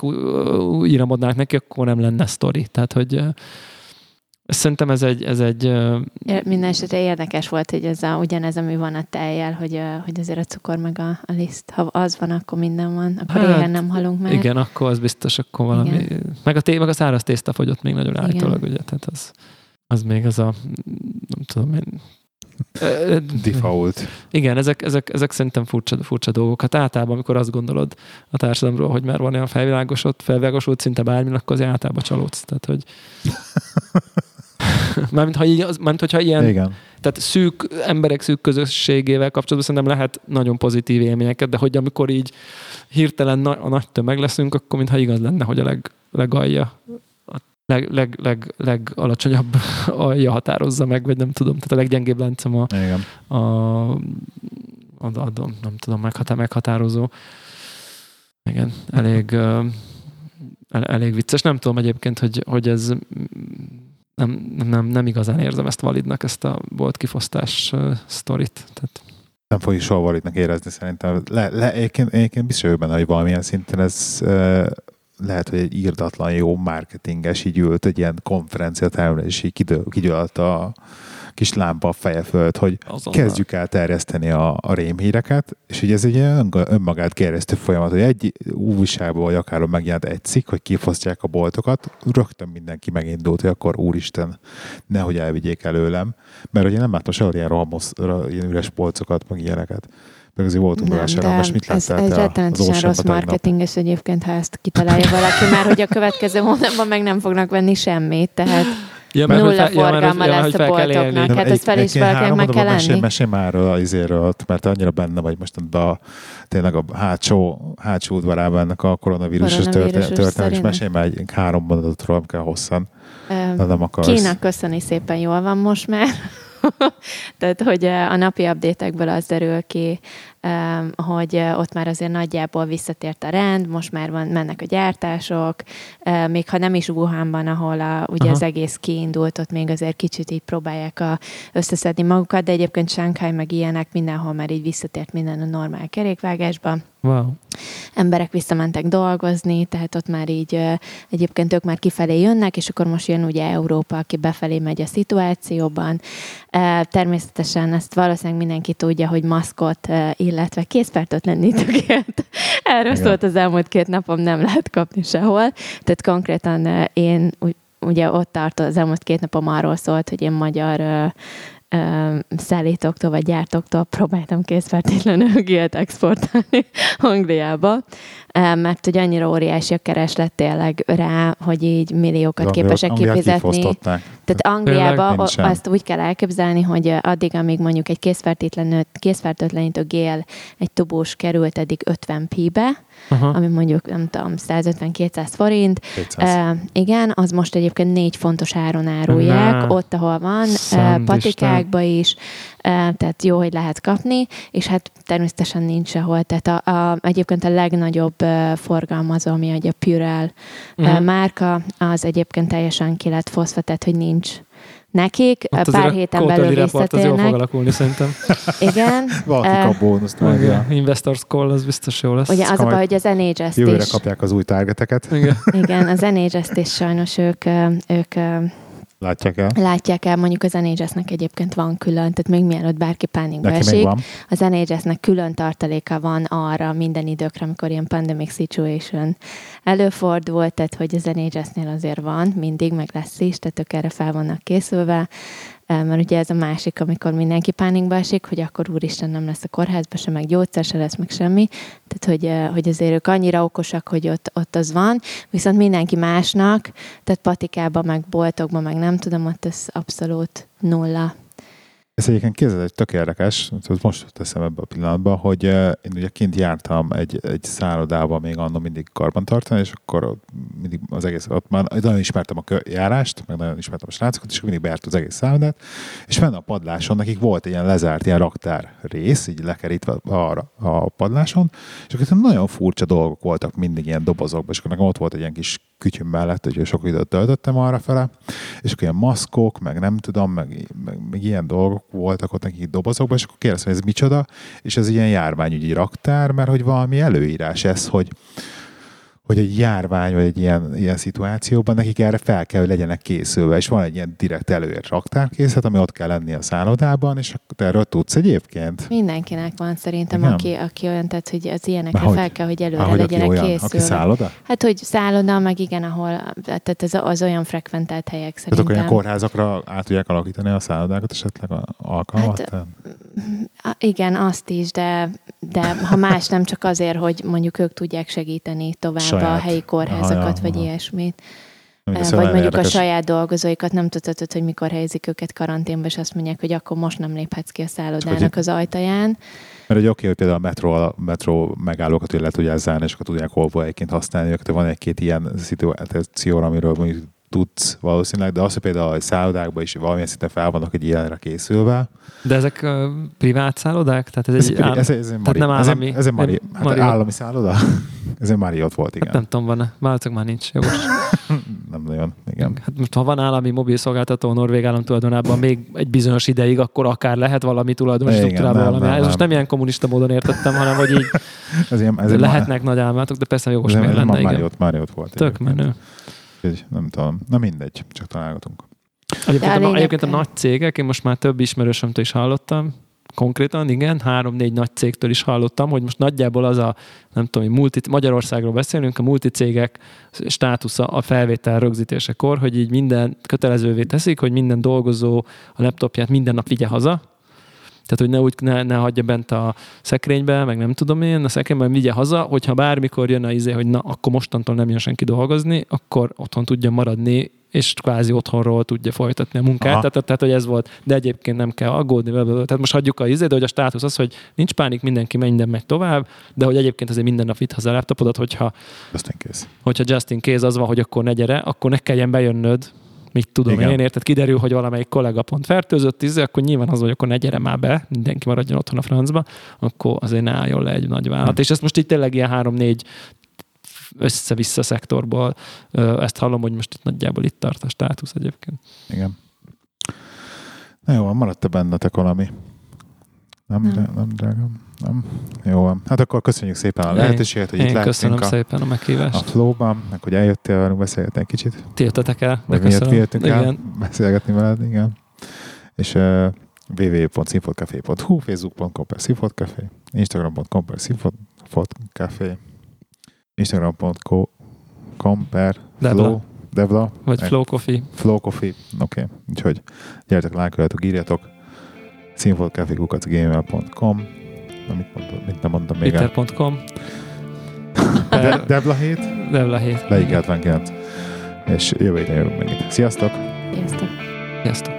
íramodnák neki, akkor nem lenne sztori. Tehát, hogy Szerintem ez egy, ez egy Minden esetre érdekes volt, hogy ez a, ugyanez, ami van a tejjel, hogy, hogy azért a cukor meg a, a liszt, ha az van, akkor minden van, akkor Hát, éhen nem halunk meg. igen, akkor az biztos, akkor valami... Igen. Meg a, té, meg a száraz tészta fogyott még nagyon állítólag, ugye, tehát az, az még az a, nem tudom én, Default. Igen, ezek, ezek, ezek szerintem furcsa, furcsa dolgok. Hát általában, amikor azt gondolod a társadalomról, hogy már van olyan felvilágosult, felvilágosult szinte bármi, akkor azért általában csalódsz. Tehát, hogy... Mármint, ha így, mármint, hogyha ilyen, Igen. tehát szűk emberek szűk közösségével kapcsolatban szerintem lehet nagyon pozitív élményeket, de hogy amikor így hirtelen na- a nagy tömeg leszünk, akkor mintha igaz lenne, hogy a leg, legalja, a leg, leg, leg, legalacsonyabb alja határozza meg, vagy nem tudom, tehát a leggyengébb láncem a, Igen. a, a, a nem tudom, meghatá, meghatározó. Igen, elég, elég vicces. Nem tudom egyébként, hogy, hogy ez nem, nem, nem igazán érzem ezt validnak, ezt a volt kifosztás uh, sztorit. Tehát, Nem fogjuk soha validnak érezni szerintem. Le, le, egyébként, egyébként biztos benne, hogy valamilyen szinten ez uh, lehet, hogy egy írdatlan jó marketinges így ült egy ilyen konferenciateremre, és így kidő, kigyölt a kis lámpa a feje fölött, hogy azonnal. kezdjük el terjeszteni a, a rémhíreket, és ugye ez egy ilyen ön- önmagát gerjesztő folyamat, hogy egy újságból vagy akár megjelent egy cikk, hogy kifosztják a boltokat, rögtön mindenki megindult, hogy akkor úristen, nehogy elvigyék előlem, mert ugye nem láttam sehol ilyen, rohamos, ilyen üres polcokat, meg ilyeneket. Meg azért voltunk de most mit ez, láttál ez rettenetesen rossz tegnap? marketinges egyébként, ha ezt kitalálja valaki, mert hogy a következő hónapban meg nem fognak venni semmit, tehát Ja, mert nulla hogy fel- forgalma ja, lesz hogy a fel kell boltoknak. Hát ezt fel is valakinek három meg kell lenni. Mesélj már arról az izéről, mert annyira benne vagy most a, tényleg a hátsó, hátsó udvarában ennek a koronavírusos történet, és mesélj már egy három mondatotról, nem kell hosszan, Ö, de nem akarsz. Kína köszöni szépen jól van most már. Tehát, hogy a napi update-ekből az derül ki, hogy ott már azért nagyjából visszatért a rend, most már van, mennek a gyártások, még ha nem is Wuhanban, ahol a, ugye Aha. az egész kiindult, ott még azért kicsit így próbálják a, összeszedni magukat, de egyébként Shanghai meg ilyenek mindenhol már így visszatért minden a normál kerékvágásba Wow. emberek visszamentek dolgozni, tehát ott már így egyébként ők már kifelé jönnek, és akkor most jön ugye Európa, aki befelé megy a szituációban. Természetesen ezt valószínűleg mindenki tudja, hogy maszkot, illetve készfertőtlenítőket. Erről Igen. szólt az elmúlt két napom, nem lehet kapni sehol. Tehát konkrétan én ugye ott tart az elmúlt két napom arról szólt, hogy én magyar szállítóktól vagy gyártóktól próbáltam készfertőtlenül gélt exportálni Angliába, mert hogy annyira óriási a kereslet tényleg rá, hogy így milliókat Az képesek Angliát kifizetni. Tehát Angliába azt úgy kell elképzelni, hogy addig, amíg mondjuk egy készfertőtlenítő, gél, egy tubós került eddig 50 p-be, Aha. ami mondjuk, nem tudom, 150-200 forint, 200. Uh, igen, az most egyébként négy fontos áron árulják, Na. ott, ahol van, uh, patikákba is, tehát jó, hogy lehet kapni, és hát természetesen nincs sehol. Tehát a, a, egyébként a legnagyobb uh, forgalmazó, ami ugye a Purell uh-huh. Mhm. márka, az egyébként teljesen ki lett foszva, tehát hogy nincs nekik, Ott uh, pár héten belül report az jól fog visszatérnek. alakulni szerintem. Igen. Valaki kap bónuszt, Meg a Investors Call az biztos jó lesz. Ugye az a baj, hogy az NHS-t jövőre is. kapják az új targeteket, Igen. Igen, az NHS-t is sajnos ők, ők látják el. Látják el, mondjuk az NHS-nek egyébként van külön, tehát még mielőtt bárki pánikba esik, az NHS-nek külön tartaléka van arra minden időkre, amikor ilyen pandemic situation előfordul, tehát hogy az NHS-nél azért van, mindig, meg lesz is, tehát ők erre fel vannak készülve, mert ugye ez a másik, amikor mindenki pánikba esik, hogy akkor úristen nem lesz a kórházba se, meg gyógyszer se lesz, meg semmi. Tehát, hogy, hogy azért ők annyira okosak, hogy ott, ott az van, viszont mindenki másnak, tehát patikában, meg boltokban, meg nem tudom, ott ez abszolút nulla. Ez egyébként képzeld, egy tök érdekes, most teszem ebbe a pillanatban, hogy én ugye kint jártam egy, egy szállodában még annól mindig karbantartani, és akkor mindig az egész, ott már nagyon ismertem a járást, meg nagyon ismertem a srácokat, és akkor mindig bejárt az egész szállodát, és fenn a padláson nekik volt egy ilyen lezárt, ilyen raktár rész, így lekerítve arra a padláson, és akkor nagyon furcsa dolgok voltak mindig ilyen dobozokban, és akkor nekem ott volt egy ilyen kis kütyüm mellett, hogy sok időt töltöttem arra fele, és akkor ilyen maszkok, meg nem tudom, meg, meg, meg ilyen dolgok voltak ott nekik dobozokban, és akkor kérdeztem, ez micsoda, és ez ilyen járványügyi raktár, mert hogy valami előírás ez, hogy hogy egy járvány vagy egy ilyen, ilyen szituációban nekik erre fel kell, hogy legyenek készülve, és van egy ilyen direkt előért raktárkészlet, ami ott kell lenni a szállodában, és erről tudsz egyébként? Mindenkinek van szerintem, Igen. aki, aki olyan, tehát hogy az ilyenekre Hogy? fel kell, hogy előre aki legyenek olyan, készülve. aki szálloda? Hát, hogy szálloda, meg igen, ahol, tehát ez az olyan frekventált helyek Tehát szerintem. akkor ilyen kórházakra át tudják alakítani a szállodákat esetleg a- alkalmat? Hát, Igen, azt is, de, de ha más nem csak azért, hogy mondjuk ők tudják segíteni tovább. A helyi kórházakat, Aha, vagy aha. ilyesmit. Vagy mondjuk érdekes. a saját dolgozóikat nem tudhatod, hogy mikor helyezik őket karanténba, és azt mondják, hogy akkor most nem léphetsz ki a szállodának az ajtaján. Mert egy oké, hogy például a metró, a metró megállókat ugye le tudják zárni, és akkor tudják olvóhelyként használni őket. Van egy-két ilyen szituáció, amiről mondjuk tudsz valószínűleg, de az, hogy például a szállodákban is valamilyen szinten fel vannak egy ilyenre készülve. De ezek uh, privát szállodák? Tehát ez, Ez, egy ez, áll... ez, ez, egy tehát nem ez, állami- ez egy Mari, nem hát Marriott. állami szálloda? ez egy Marriott volt, igen. Hát nem tudom, van-e. Váltok már nincs. Jogos. nem nagyon, igen. Hát most ha van állami mobil szolgáltató a Norvég állam tulajdonában még egy bizonyos ideig, akkor akár lehet valami tulajdonos struktúrában valami. nem, Ez most nem. ilyen kommunista módon értettem, hanem hogy így Ez, ilyen, ez lehetnek nagy álmátok, de persze jogos ez, miért ez lenne, igen. Marriott, Marriott volt. Tök egyébként. Úgyhogy Nem tudom, na mindegy, csak találgatunk. Egyébként, a egyébként a nagy cégek, én most már több ismerősömtől is hallottam, konkrétan, igen, három-négy nagy cégtől is hallottam, hogy most nagyjából az a, nem tudom, hogy multi, Magyarországról beszélünk, a multicégek státusza a felvétel rögzítésekor, hogy így minden kötelezővé teszik, hogy minden dolgozó a laptopját minden nap vigye haza, tehát, hogy ne úgy ne, ne hagyja bent a szekrénybe, meg nem tudom én, a szekrényben vigye haza, hogyha bármikor jön a izé, hogy na, akkor mostantól nem jön senki dolgozni, akkor otthon tudja maradni, és kvázi otthonról tudja folytatni a munkát. Aha. Tehát, tehát, hogy ez volt. De egyébként nem kell aggódni. Tehát most hagyjuk a izé, de hogy a státusz az, hogy nincs pánik, mindenki minden megy tovább, de hogy egyébként azért minden nap vitt haza a laptopodat, hogyha, Aztán kész. hogyha just in case az van, hogy akkor ne gyere, akkor ne kelljen bejönnöd, mit tudom Igen. Én, érted? Kiderül, hogy valamelyik kollega pont fertőzött, izé, akkor nyilván az, hogy akkor ne gyere már be, mindenki maradjon otthon a francba, akkor azért ne álljon le egy nagy vállalat. Hm. És ezt most így tényleg ilyen három-négy össze-vissza szektorból ezt hallom, hogy most itt nagyjából itt tart a státusz egyébként. Igen. Na jó, maradt-e bennetek valami? Nem, Nem. nem. nem drágám? Nem? Jó van. Hát akkor köszönjük szépen a Én- lehetőséget, hogy itt Én köszönöm a, szépen a a meghívást. flow-ban, meg hogy eljöttél velünk beszélgetni egy kicsit. Ti el, de Vagy miért köszönöm. jöttünk el Igen. beszélgetni veled, igen. És uh, www.színfotcafé.hu, facebook.com per színfotcafé, instagram.com per színfotcafé, instagram.com per flow, Devla, Vagy Flow Coffee. Flow Coffee, oké. Okay. Úgyhogy gyertek, lájkoljatok, írjatok. színfotcafé.gmail.com Amit, mondtam, mit nem mondtam még el. Peter.com. De, Debla 7, Devla 7. Leik 79. És jövő héten jövünk megint. Sziasztok! Sziasztok! Sziasztok.